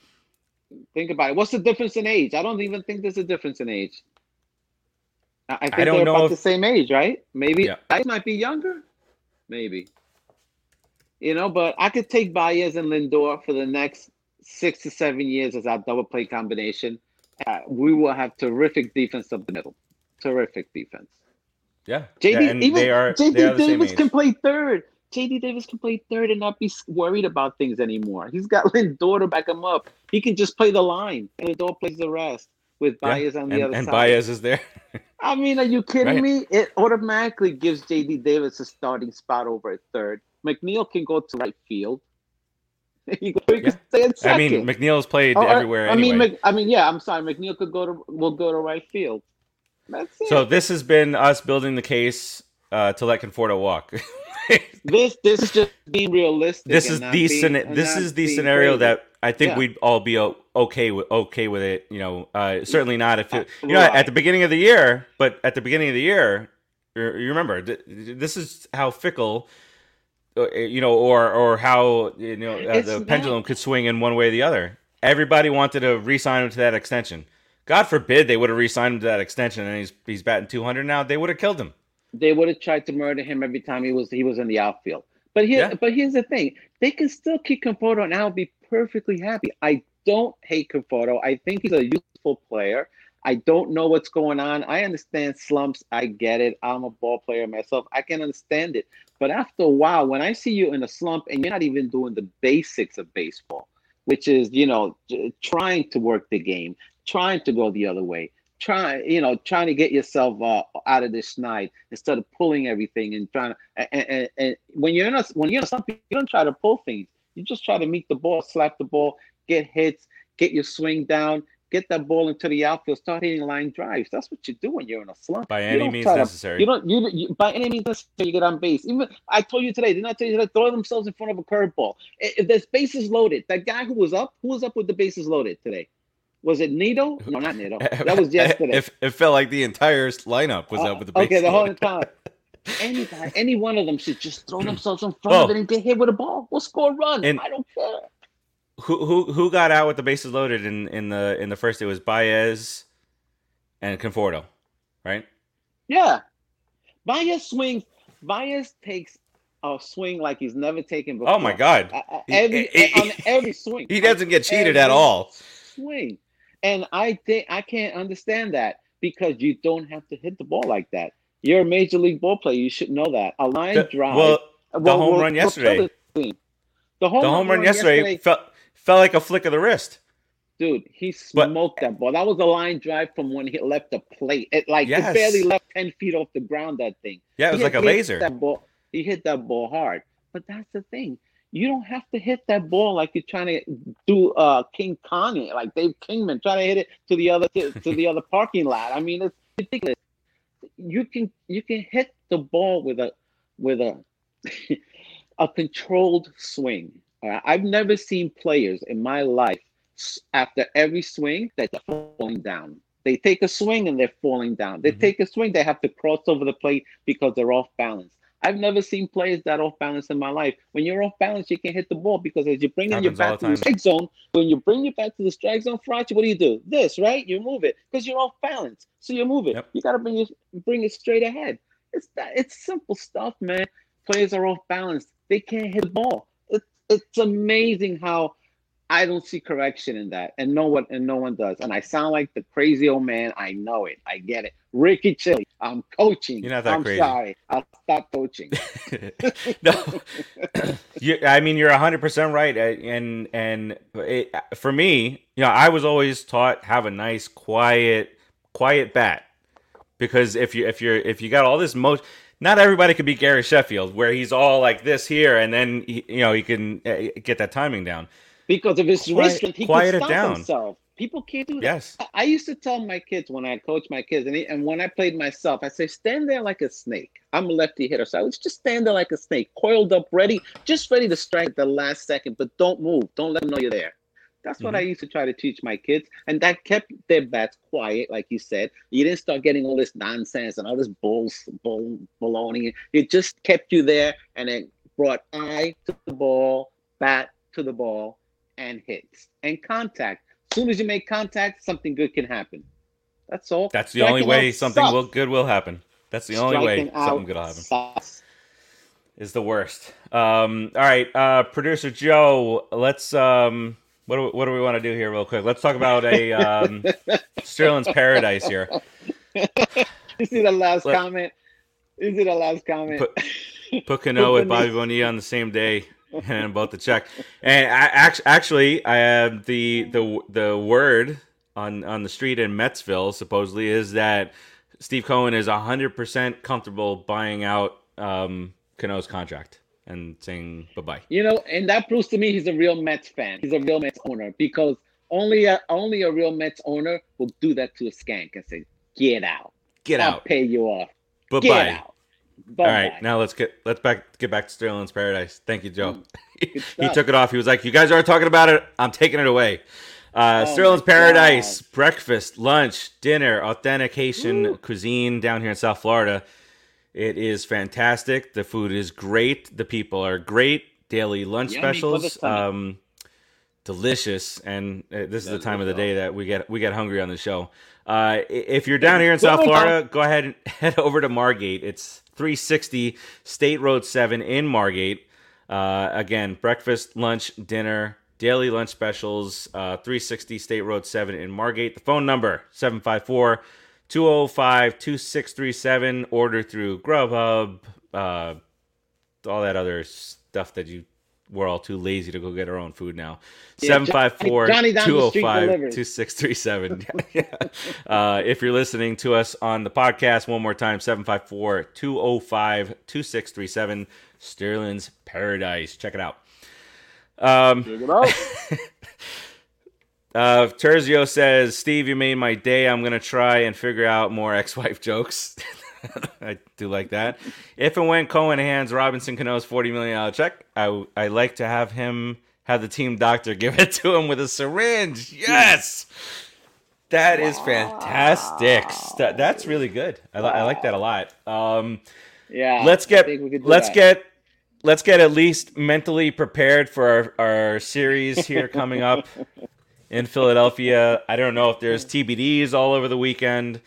Think about it. What's the difference in age? I don't even think there's a difference in age. I, I think don't they're about if- the same age, right? Maybe Yeah. I might be younger. Maybe. You know, but I could take Baez and Lindor for the next six to seven years as our double play combination. Uh, we will have terrific defense up the middle. Terrific defense. yeah, JD, yeah, even they are JD they are the same Davis can play third. JD Davis can play third and not be worried about things anymore. He's got Lindor to back him up. He can just play the line, and Lindor plays the rest with Yeah, Baez on the and, other and side. And Baez is there. I mean, are you kidding Right. me? It automatically gives JD Davis a starting spot over at third. McNeil can go to right field. he can Yeah. stay at second. I mean, McNeil's played Oh, everywhere I anyway. mean, Mc, I mean, yeah. I'm sorry. McNeil could go to will go to right field. That's it. so this has been us building the case uh, to let Conforto walk. This this is just being realistic. this is the being- this is the scenario crazy. that I think Yeah. we'd all be okay with okay with it. You know, uh, certainly not if it, you know Right. at the beginning of the year, but at the beginning of the year, you remember th- this is how fickle. uh, You know, or or how you know uh, the not- pendulum could swing in one way or the other. Everybody wanted to re-sign him to that extension. God forbid they would have re-signed him to that extension, and he's he's batting two hundred now. They would have killed him. They would have tried to murder him every time he was he was in the outfield. But here, Yeah. but here's the thing: they can still keep Conforto and I'll be perfectly happy. I don't hate Conforto. I think he's a useful player. I don't know what's going on. I understand slumps. I get it. I'm a ball player myself. I can understand it. But after a while, when I see you in a slump and you're not even doing the basics of baseball, which is you know trying to work the game, trying to go the other way, trying you know trying to get yourself uh, out of this schneid instead of pulling everything and trying to and, and, and when you're in a when you're in slump, you don't try to pull things. You just try to meet the ball, slap the ball, get hits, get your swing down, get that ball into the outfield, start hitting line drives. That's what you do when you're in a slump. By any means to- necessary. You don't you, you by any means necessary you get on base. Even I told you today, didn't I tell you to Throw themselves in front of a curveball. If there's bases loaded, that guy who was up, who was up with the bases loaded today? Was it Nido? No, not Nido. That was yesterday. it, it felt like the entire lineup was Uh, up with the okay, bases the whole time. Any guy, any one of them should just throw themselves in front of Oh. it and get hit with a ball. We'll score a run. And- I don't care. Who who who got out with the bases loaded in, in the in the first? It was Baez and Conforto, right? Yeah. Baez swings. Baez takes a swing like he's never taken before. Oh my God. Uh, He- every he- on every swing. He doesn't get cheated at all. Swing, and I think I can't understand that because you don't have to hit the ball like that. You're a major league ball player. You should know that. A line The- drive. well, will- home will- run yesterday. the. The home, the home run yesterday, felt felt like a flick of the wrist. dude, he But- smoked that ball. That was a line drive from when he left the plate. It like Yes. it barely left ten feet off the ground. That thing. Yeah, it was He like hit- a laser. That ball, he hit that ball hard. But that's the thing. You don't have to hit that ball like you're trying to do uh King Kanye, like Dave Kingman, trying to hit it to the other to, to the other parking lot. I mean, it's ridiculous. You can you can hit the ball with a with a a controlled swing. Uh, I've never seen players in my life after every swing that they're falling down. They take a swing and they're falling down. They Mhm. take a swing, they have to cross over the plate because they're off balance. I've never seen players that off balance in my life. When you're off balance, you can't hit the ball because as you bring bringing you back to the strike zone, when you bring you back to the strike zone, Farace, what do you do? This, right? You move it because you're off balance. So you move it. Yep. You got to bring it, bring it straight ahead. It's that. It's simple stuff, man. Players are off balance. They can't hit the ball. It's it's amazing how I don't see correction in that, and no one and no one does. And I sound like the crazy old man. I know it. I get it. Ricky Chili, I'm coaching. You're not that I'm crazy. sorry. I'll stop coaching. no, you, I mean you're 100 percent right, and and it, for me, you know, I was always taught have a nice, quiet, quiet bat because if you if you're if you got all this motion, not everybody could be Gary Sheffield where he's all like this here, and then he, you know he can uh, get that timing down. Because of his Quiet- wrist strength, he quiet can stop down. himself. People can't do that. Yes, I- used to tell my kids when I coached my kids, and, he, and when I played myself, I say, stand there like a snake. I'm a lefty hitter, so I was just stand there like a snake, coiled up, ready, just ready to strike at the last second, but don't move. Don't let them know you're there. That's what I mm-hmm. used to try to teach my kids, and that kept their bats quiet, like you said. You didn't start getting all this nonsense and all this bull, bull baloney. It just kept you there, and it brought eye to the ball, bat to the ball, and hits and contact. As soon as you make contact, something good can happen. That's all. that's the only way something sucks. will, good will happen. That's the only way Striking something good will happen. sucks. is the worst. Um, all right, uh, producer Joe, let's um, what do, what do we want to do here, real quick? Let's talk about a um, Sterlin's Paradise here. You see the last Let- comment? You see the last comment? Put- Put Cano with Bobby Bonilla on the same day and about the check. And I, act- actually, I have the the the word on on the street in Metsville supposedly is that Steve Cohen is hundred percent comfortable buying out um, Cano's contract and saying bye bye. You know, and that proves to me he's a real Mets fan. He's a real Mets owner because only a only a real Mets owner will do that to a skank and say, "Get out, Get I'll out. pay you off, Bye bye. Out." All Bye-bye. now let's get let's back get back to Sterlin's Paradise. Thank you, Joe. he took it off. He was like, "You guys aren't talking about it. I'm taking it away." Uh, Oh Sterlin's Paradise: God. breakfast, lunch, dinner, authentic Haitian cuisine down here in South Florida. It is fantastic. The food is great. The people are great. Daily lunch Yummy specials, um, delicious. And uh, this is the time of the day that we get we get hungry on the show. Uh, if you're down here in South Florida, go ahead and head over to Margate. It's 360 State Road 7 in Margate. Uh, again, breakfast, lunch, dinner, daily lunch specials, uh, 360 State Road 7 in Margate. The phone number 754 205 2637. Order through Grubhub, uh, all that other stuff that you we're all too lazy to go get our own food now. Yeah, 754 Johnny down the street 205 2637. Uh, if you're listening to us on the podcast, one more time 754 205 2637. Sterlin's Paradise. Check it out. Um, Check it out. uh, Terzio says, Steve, you made my day. I'm going to try and figure out more ex wife jokes. I do like that. If and when Cohen hands Robinson Cano's $40 million check, I, I like to have him have the team doctor give it to him with a syringe. Yes! That is fantastic. That, that's really good. I, li- I like that a lot. Um, Yeah. let's get think we could do let's that. get let's get at least mentally prepared for our, our series here coming up in Philadelphia. I don't know if there's TBDs all over the weekend,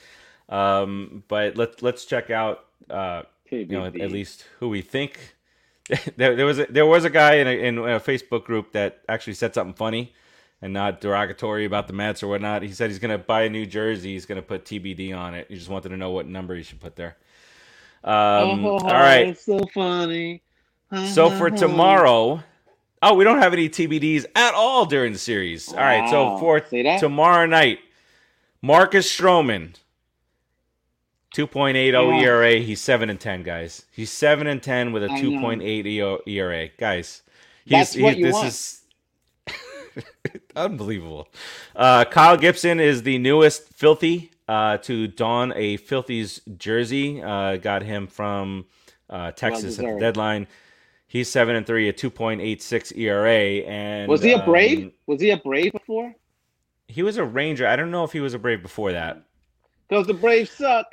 um, but let's let's check out uh, you know, at, at least who we think. there, there was a, there was a guy in a, in a Facebook group that actually said something funny and not derogatory about the Mets or whatnot. He said he's going to buy a new jersey. He's going to put TBD on it. He just wanted to know what number he should put there. Um, oh, all right. so funny. So for tomorrow, oh, we don't have any TBDs at all during the series. All right. So Wow. for tomorrow night, Marcus Stroman, 2.80 Yeah. ERA. He's 7 and 10, guys. He's 7 and 10 with a know. 2.8 ERA. Guys, he's, That's what he- you this want. is unbelievable. Uh, Kyle Gibson is the newest filthy uh, to don a filthy's jersey. Uh, got him from uh, Texas at the deadline. He's seven and three, a two point eight six ERA, and Was he a Brave? um, Was he a Brave before? he was a Ranger. I don't know if he was a Brave before that. Because the Braves suck.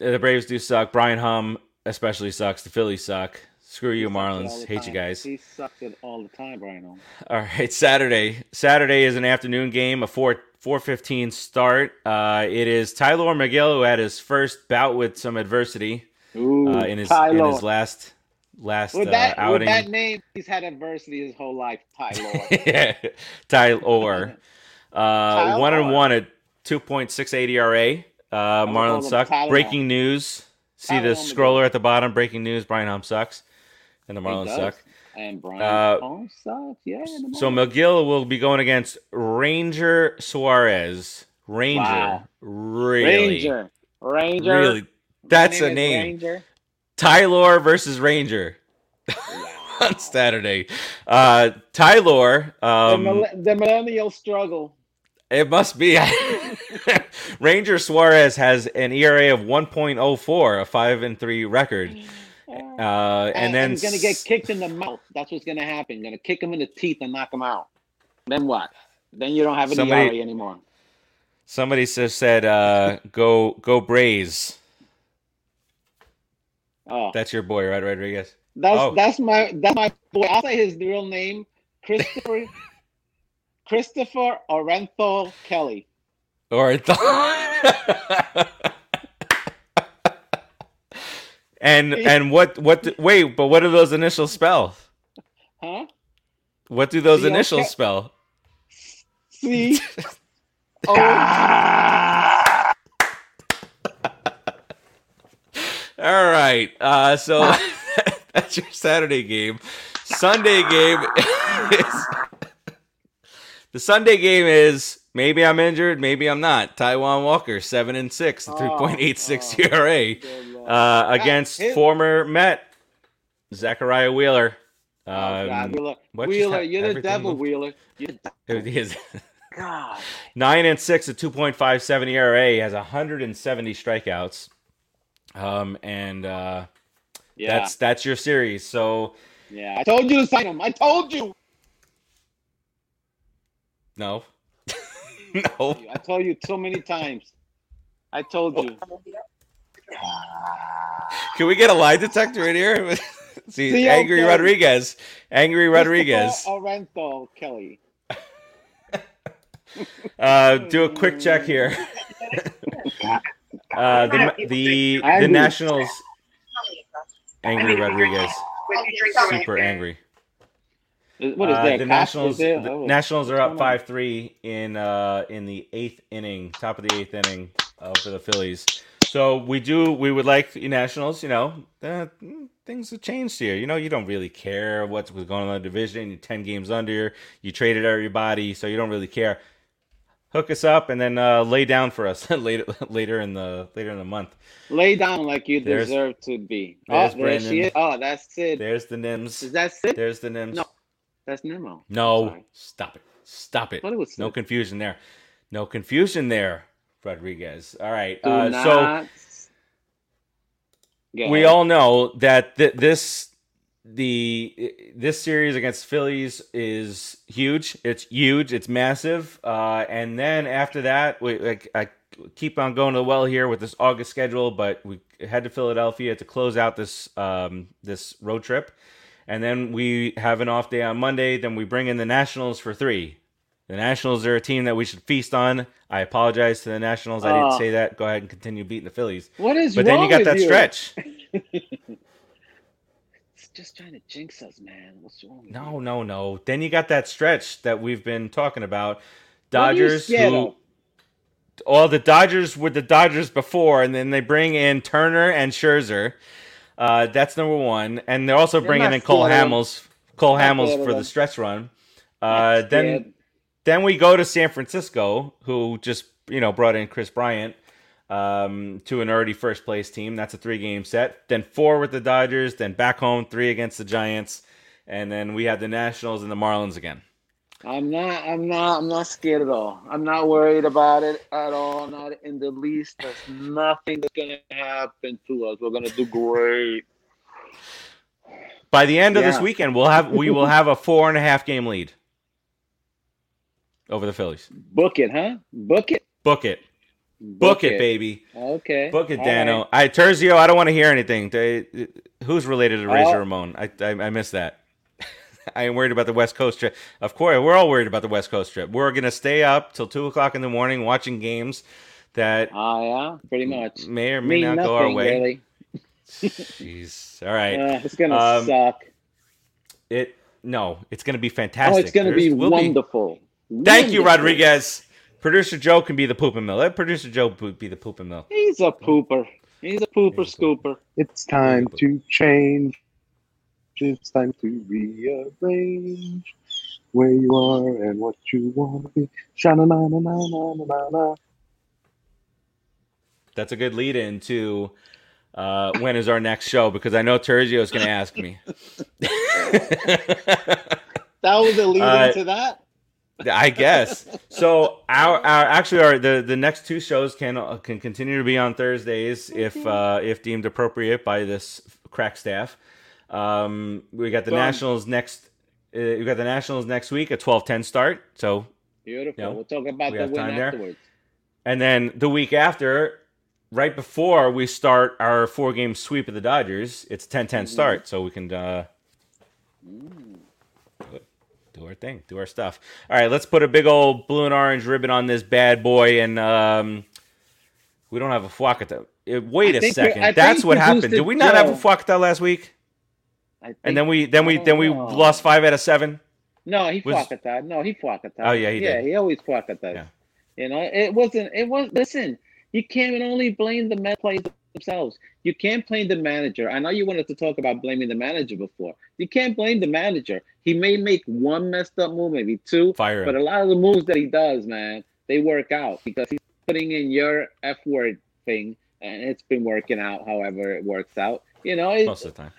The Braves do suck. Brian Hum especially sucks. The Phillies suck. Screw you, He sucks it all Marlins. Hate you guys. He sucks it all the time, Brian. All right, Saturday. Saturday is an afternoon game, a four four fifteen start. Uh, it is Tylor Megill who had his first bout with some adversity Ooh, uh, in his Ty in his last last with uh, that with outing. that name, he's had adversity his whole life. Tylor. Lord. Tylor, uh, one and one at two point six eight ERA. Uh, would sucks. Breaking news. See the scroller at the bottom. Breaking news. Brian Hum sucks, and the He Marlins suck. And Brian Uh, sucks. Yeah. So Megill will be going against Ranger Suarez. Ranger, Wow. really, Ranger. Ranger. really. That's a name. Ranger. Tylor versus Ranger on Saturday. Uh, Tylor, The, um, the millennial struggle. it must be. Ranger Suarez has an ERA of 1.04, a five and three record. Uh, and, then he's gonna get kicked in the mouth. That's what's gonna happen. Gonna kick him in the teeth and knock him out. Then what? Then you don't have any Somebody- ERA anymore. somebody just said, uh, "Go, go Braves." Oh, That's your boy, right, Rodriguez? that's oh. that's my that's my boy. I'll say his real name, Christopher Christopher Orenthal Kelly. Or th- and and what what do- wait, but what do those initials spell? Huh? What do those C O K- initials spell? C O All right. Uh, so that's your Saturday game. Sunday game is the Sunday game is maybe I'm injured, maybe I'm not. Taijuan Walker, seven and six, Oh, three point eight six oh. ERA Good Lord. uh, against former Met Zachariah Wheeler. Oh, God, Um, Wheeler, Wheeler hap- you're the devil, moved- Wheeler. You're the God. nine and six, a two point five seven ERA, has hundred and seventy strikeouts. Um, and uh, Yeah, that's that's your series. So yeah. I told you to sign him. I told you. no, no. I told you so many times. I told you. Can we get a lie detector in here? See, See, angry okay. Rodriguez, angry Rodriguez. Christopher Orenthal Kelly. Uh, do a quick check here. Uh, the the the Nationals, angry Rodriguez, super angry. What is Uh, there? the Nationals, the Nationals are up five three in uh in the eighth inning, top of the eighth inning uh, for the Phillies. So we do we would like the Nationals. You know, uh, things have changed here. You know, you don't really care what's going on in the division. You're ten games under. You traded everybody, so you don't really care. Hook us up and then uh, lay down for us later later in the later in the month. Lay down like you There's- deserve to be. oh, there she is. Oh, that's Sid. There's the Nims. Is that Sid? There's the Nims. No. That's Nimmo. No, stop it. Stop it. It No confusion there. No confusion there, Rodriguez. All right. Uh, so we all know that th- this the this series against Phillies is huge. It's huge. It's massive. Uh, and then after that, we like I keep on going to the well here with this August schedule, but we head to Philadelphia to close out this um, this road trip, and then we have an off day on Monday. Then we bring in the Nationals for three. The Nationals are a team that we should feast on. I apologize to the Nationals. I didn't Oh. say that. Go ahead and continue beating the Phillies. What is But then you got that you? stretch. It's just trying to jinx us, man. What's wrong? with No, you? no, no. Then you got that stretch that we've been talking about. What are you Dodgers scared who of? all the Dodgers were the Dodgers before, and then they bring in Turner and Scherzer. Uh, that's number one, and they're also They're bringing in Cole scared of them. Hamels. Cole Not Hamels for the stretch run. Uh, then then we go to San Francisco, who just you know brought in Kris Bryant um, to an already first place team. That's a three game set. Then four with the Dodgers. Then back home, three against the Giants, and then we have the Nationals and the Marlins again. I'm not. I'm not. I'm not scared at all. I'm not worried about it at all. Not in the least. There's nothing that's gonna happen to us. We're gonna do great. By the end of this weekend, we'll have we will have a four and a half game lead over the Phillies. Book it, huh? Book it. Book it, book, it, baby, Okay. book it, All Dano. right. I Terzio, I don't want to hear anything. They, who's related to Razor Oh. Ramon? I, I I missed that. I am worried about the West Coast trip. Of course, we're all worried about the West Coast trip. We're gonna stay up till two o'clock in the morning watching games that Ah, yeah. Pretty much. may or may Mean not nothing, go our way. really. Jeez. All right. Uh, it's gonna Um, suck. It no, it's gonna be fantastic. Oh, fantastic. it's gonna be we'll wonderful. Thank you, Rodriguez. Producer Joe can be the pooping mill. Let producer Joe be the pooping mill. He's a pooper. He's a pooper He's a pooper. scooper. It's time to change. It's time to rearrange where you are and what you want to be. Shana na na na na na na na. That's a good lead in to uh, when is our next show because I know Terzio is going to ask me. That was a lead Uh, into that. I guess. So our, our actually our the, the next two shows can uh, can continue to be on Thursdays if uh, if deemed appropriate by this crack staff. Um, we got the. Nationals next. Uh, we got the Nationals next week at twelve ten start. So Beautiful. Yeah. We'll talk about We the win time there. afterwards. And then the week after, right before we start our four game sweep of the Dodgers, it's 10 10 Mm-hmm. start. So we can uh, Mm. do, our thing, do our stuff. All right, let's put a big old blue and orange ribbon on this bad boy. And um, we don't have a Fwakata. Uh, Wait I a second. That's what happened. Did we not have a Joe. Fwakata last week? And then we then we then we know. lost five out of seven. No, he was- that. No, he fwakata. Oh, yeah, he yeah, did. he always fwakata. Yeah. You know, it wasn't. It was. Listen, you can't only blame the Met players themselves. You can't blame the manager. I know you wanted to talk about blaming the manager before. You can't blame the manager. He may make one messed up move, maybe two, Fire but a lot of the moves that he does, man, they work out because he's putting in your F word thing, and it's been working out. However, it works out. You know, it, Most of the time.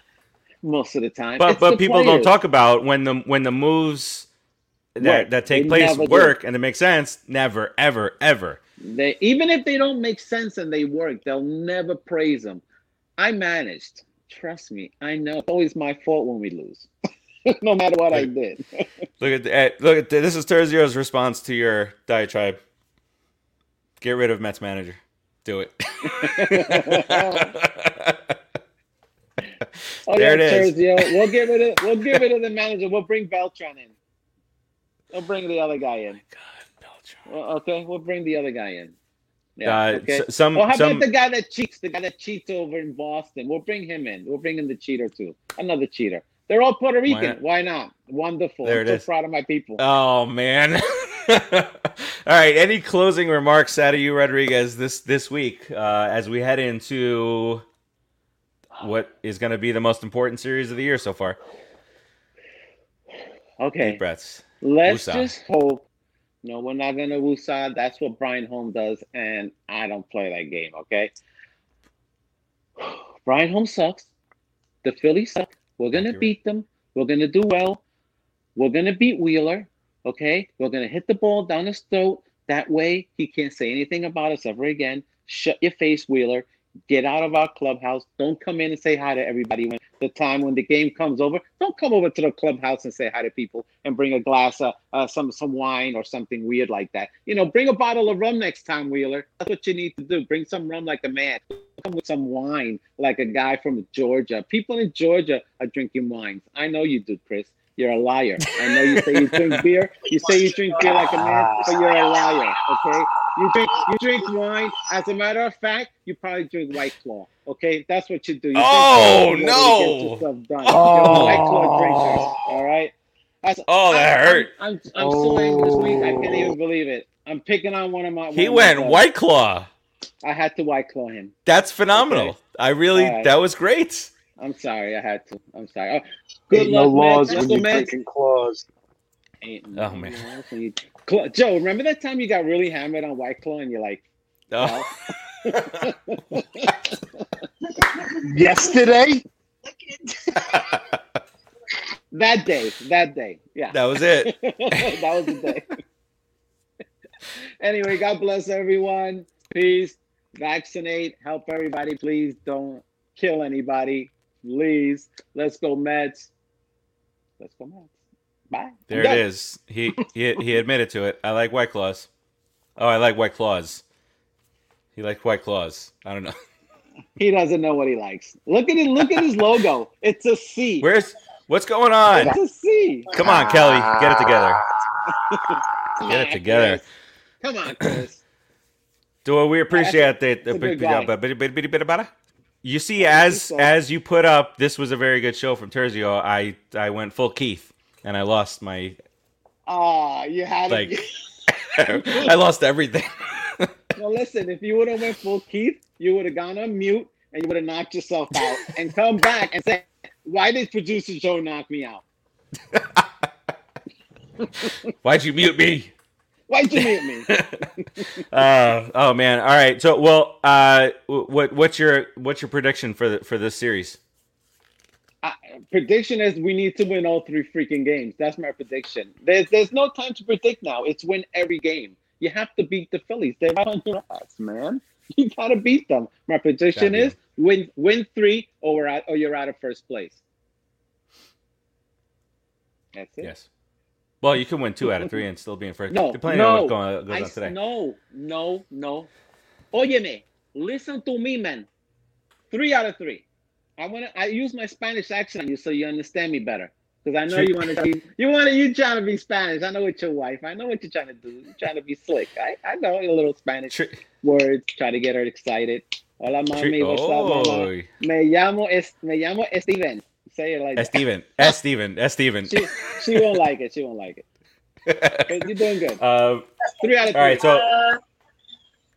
Most of the time. but It's but the people don't talk about when the when the moves that Work. that take They place never do. work and it makes sense. Never, ever, ever. They even if they don't make sense and they work, they'll never praise them. I managed. Trust me, I know. It's always my fault when we lose, no matter what I did. Look at eh, look at this is Terzio's response to your diatribe. Get rid of Mets manager. Do it. Oh There yeah, it is. Terzio. We'll give it. A, we'll give it to the manager. We'll bring Beltran in. We'll bring the other guy in. Well, okay, we'll bring the other guy in. Yeah. Uh, okay. s- some Or how some about the guy that cheats? The guy that cheats over in Boston. We'll bring him in. We'll bring in the cheater too. Another cheater. They're all Puerto Rican. not? Why not? Wonderful. There I'm so is. proud of my people. Oh man. All right. Any closing remarks out of you, Rodriguez, this this week uh, as we head into what is going to be the most important series of the year so far? okay. Deep breaths. Let's Woosah. just hope. No, we're not gonna woosah. That's what Brian Holmes does, and I don't play that game. Okay. Brian Holmes sucks. The Phillies suck. We're gonna beat them. We're gonna do well. We're gonna beat Wheeler. Okay. We're gonna hit the ball down his throat. That way he can't say anything about us ever again. Shut your face, Wheeler. Get out of our clubhouse. Don't come in and say hi to everybody when the time when the game comes over. Don't come over to the clubhouse and say hi to people and bring a glass of uh, some some wine or something weird like that. You know, bring a bottle of rum next time, Wheeler. That's what you need to do. Bring some rum like a man. Come with some wine like a guy from Georgia. People in Georgia are drinking wines. I know you do, Chris. You're a liar. I know you say you drink beer. You say you drink beer like a man, but you're a liar. Okay. You drink you drink wine. As a matter of fact, you probably drink White Claw. Okay, that's what you do. You drink Oh, White Claw to no. get yourself done. You're a oh. White Claw drinker. All right. That's- Oh, that I'm- hurt. I'm, I'm, I'm so angry this week. I can't even oh. believe it. I'm picking on one of my. He one of my went. White Claw. I had to White Claw him. That's phenomenal. Okay. I really, All right. that was great. I'm sorry. I had to. I'm sorry. Oh, good Ain't no luck, laws Mets. Let's when you're drinking claws. Ain't Oh, no man. Laws when you- Cl- Joe, remember that time you got really hammered on White Claw and you're like, Oh. Yesterday, that day, that day. Yeah. that was it. that was the day. anyway, God bless everyone. Peace. Vaccinate. Help everybody. Please don't kill anybody. Please. Let's go Mets. Let's go Mets. Bye. There it is. He, he he admitted to it. I like White Claws. Oh, I like White Claws. He liked White Claws. I don't know. He doesn't know what he likes. Look at it. Look at his logo. It's a C. Where's what's going on? It's a C. Come on, Kelly, get it together. Get it together. Come on, Chris. Do we appreciate that? a good guy. You see, as so. as you put up, this was a very good show from Terzio. I I went full Keith, and I lost my Ah, you had like. it. I lost everything. Well, listen, if you would have went full Keith, you would have gone on mute and you would have knocked yourself out and come back and say, "Why did producer Joe knock me out? Why'd you mute me? Why'd you mute me?" Uh, oh man! All right. So, well, uh, what what's your what's your prediction for the, for this series? I, prediction is we need to win all three freaking games. That's my prediction. There's there's no time to predict now. It's win every game. You have to beat the Phillies. They're right on your ass, man. You gotta beat them. My prediction is win win three or we're at, or you're out of first place. That's it. Yes. Well, you can win two out of three and still be in first. No, depending no. on what going, goes I on today. No, no, no. Óyeme, listen to me, man. Three out of three. I want to. I use my Spanish accent on you so you understand me better. Because I know you want to be. You want to. You trying to be Spanish. I know it's your wife. I know what you're trying to do. You're trying to be slick. I, I know a little Spanish Tri- words. Try to get her excited. Hola, tri- mami. What's up, mama? Me llamo es. Me llamo Steven. Say it like S. that. Steven. S. Steven. S. Steven. She, she won't like it. She won't like it. But you're doing good. uh, Three out of three. all right. So,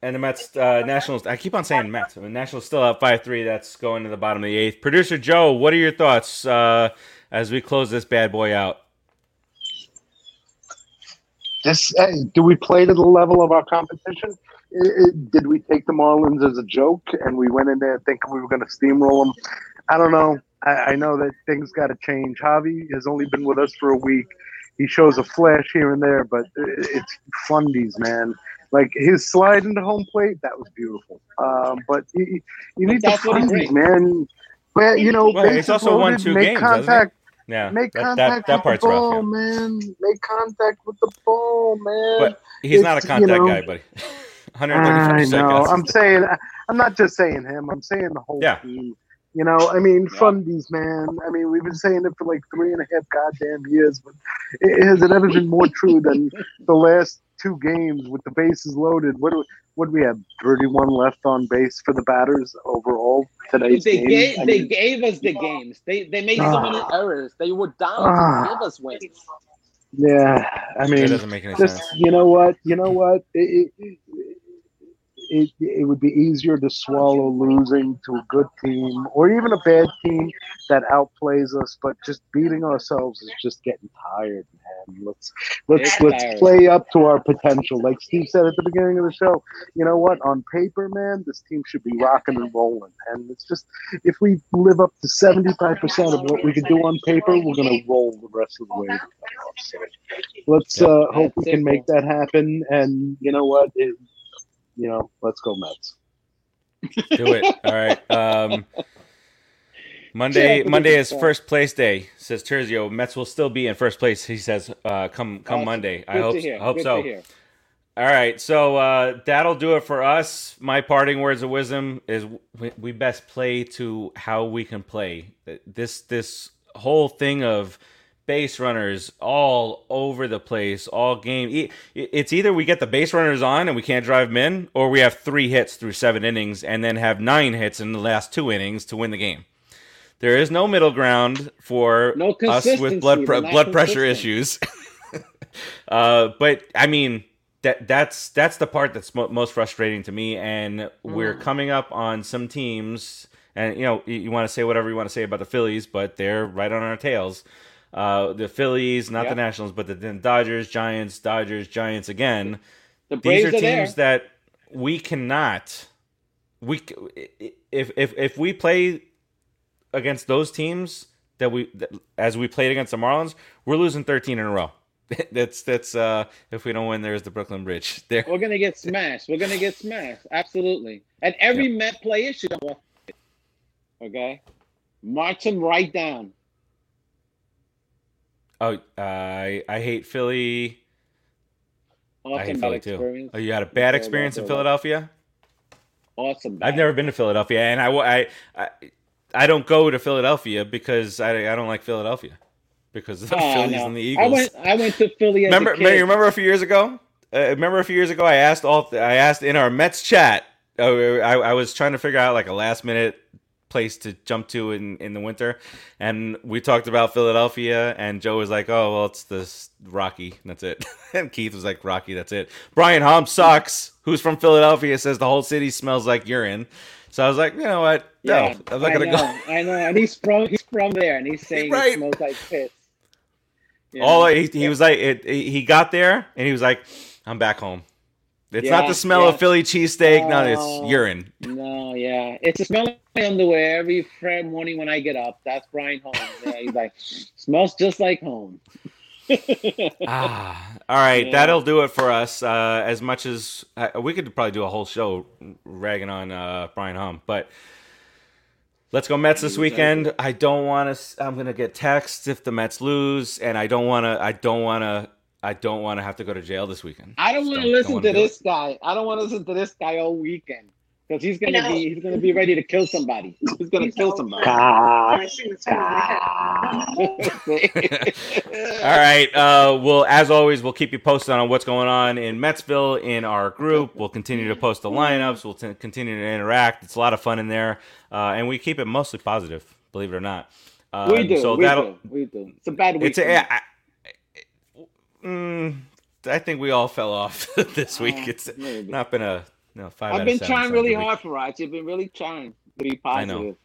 and the Mets, uh, Nationals. I keep on saying Mets. Mean, Nationals still up five three. That's going to the bottom of the eighth. Producer Joe, what are your thoughts uh, as we close this bad boy out? this hey, do we play to the level of our competition? I- I- did we take the Marlins as a joke and we went in there thinking we were going to steamroll them? I don't know. I, I know that things got to change. Javi has only been with us for a week. He shows a flash here and there, but i- it's fundies, man. Like his slide into home plate, that was beautiful. Um, but you, you need the That's what he fundies, man. Where you know, Well, he's also won two make games, contact. Yeah, Make that, contact that, that with part's the ball, rough. Yeah. man. Make contact with the ball, man. But he's not a It's, you contact know- guy, buddy. I know. Seconds. I'm saying. I'm not just saying him. I'm saying the whole Yeah. team. You know, I mean, Yeah. fundies, man. I mean, we've been saying it for like three and a half goddamn years, but it, has it ever been more true than the last two games with the bases loaded? What do what do we have? Thirty-one left on base for the batters overall today's They game. gave I they mean, gave us the games. They they made so many Ah. errors. They were down Ah. to give us wins. yeah, I mean, It doesn't make any just sense. you know what you know what it, it, it, it would be easier to swallow losing to a good team or even a bad team that outplays us but just beating ourselves is just getting tired man let's let's It's let's tiring. play up to our potential like steve said at the beginning of the show you know what on paper man this team should be rocking and rolling and it's just if we live up to 75% of what we can do on paper we're going to roll the rest of the way to the playoffs. So let's uh, hope we can make that happen. And you know what? It, you know, let's go Mets. Do it. All right. Um, Monday. Yeah, Monday is first place day. Says Terzio. Mets will still be in first place. He says, uh, "Come, come Awesome. Monday." I Good hope. I hope Good so. All right. So uh, that'll do it for us. My parting words of wisdom is: we, we best play to how we can play. This this whole thing of base runners all over the place all game. It's either we get the base runners on and we can't drive them in, or we have three hits through seven innings and then have nine hits in the last two innings to win the game. There is no middle ground for No us with blood pre- blood pressure issues. uh, but I mean that that's that's the part that's mo- most frustrating to me. And we're Mm. coming up on some teams, and you know you, you want to say whatever you want to say about the Phillies, but they're right on our tails. Uh, the Phillies, not the Nationals, but the, the Dodgers, Giants, Dodgers, Giants again. The These are are there. teams that we cannot. We if if if we play against those teams that we that, as we played against the Marlins, we're losing 13 in a row. that's that's uh if we don't win, there's the Brooklyn Bridge. There. We're gonna get smashed. We're gonna get smashed. Absolutely. And every Met player should. Okay, march them right down. Oh, I I hate Philly. I hate Philly too. Oh, you had a bad experience in Philadelphia. Awesome. I've never been to Philadelphia, and I I I, I don't go to Philadelphia because I I don't like Philadelphia because of the Oh, Phillies no. and the I Eagles. went. I went to Philly remember, remember a few years ago? Uh, remember a few years ago? I asked all. I asked in our Mets chat. Uh, I, I was trying to figure out like a last minute place to jump to in, in the winter, and we talked about Philadelphia. And Joe was like, "Oh, well, it's this Rocky. That's it." and Keith was like, "Rocky. That's it." Brian Hom sucks. Who's from Philadelphia says the whole city smells like urine. So I was like, you know what? No, Yeah, I'm not I gonna know, go. I know, and he's from he's from there, and he's saying Right. it smells like piss. You All know? he, he was like, it, he got there and he was like, I'm back home. It's not the smell yeah. of Philly cheesesteak. no, Oh. it's urine. No, yeah, it's the smell of my underwear every Friday morning when I get up. That's Brian Holmes. Yeah, he's like, smells just like home. ah, all right, Yeah. that'll do it for us. Uh, as much as uh, we could probably do a whole show ragging on uh, Brian Hum, but let's go Mets this weekend. I don't want to. I'm gonna get texts if the Mets lose, and I don't want to. I don't want to. I don't want to have to go to jail this weekend. I don't want to Don't- don't listen wanna to it. this guy. I don't want to listen to this guy all weekend because he's gonna know. be he's gonna be ready to kill somebody. He's gonna You kill know. somebody. Ah, I sing the song in my head. All right. Uh, well, as always, we'll keep you posted on what's going on in Metsville in our group. We'll continue to post the lineups. We'll t- continue to interact. It's a lot of fun in there, uh, and we keep it mostly positive, believe it or not. Um, we do. So we that'll. do. We do. It's a bad week. It's a. I, I, mm, I think we all fell off this week. Uh, It's maybe. not been a no five. I've been seven trying really hard for Raj. You've been really trying to be positive.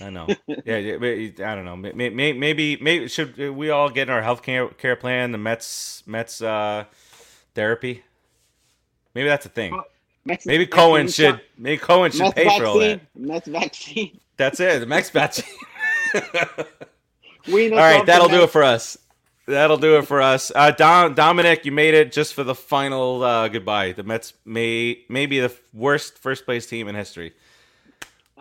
I know. I know. Yeah, yeah, but I don't know. Maybe, maybe, maybe should we all get in our health care, care plan? The Mets, Mets uh, therapy. Maybe that's a thing. Mets- Maybe Cohen vaccine should. Maybe Cohen should Mets pay for all that. Mets vaccine. That's it. The Mets vaccine. We know all right, that'll do it for us. That'll do it for us. Uh, Dom, Dominic, you made it just for the final uh, goodbye. The Mets may may be the worst first place team in history.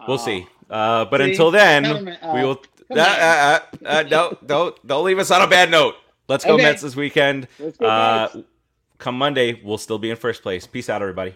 We'll Oh. see. Uh, but See? until then, uh, we will. Uh, uh, uh, uh, don't don't don't leave us on a bad note. Let's go Okay. Mets this weekend. Let's go, Uh, Mets. come Monday, we'll still be in first place. Peace out, everybody.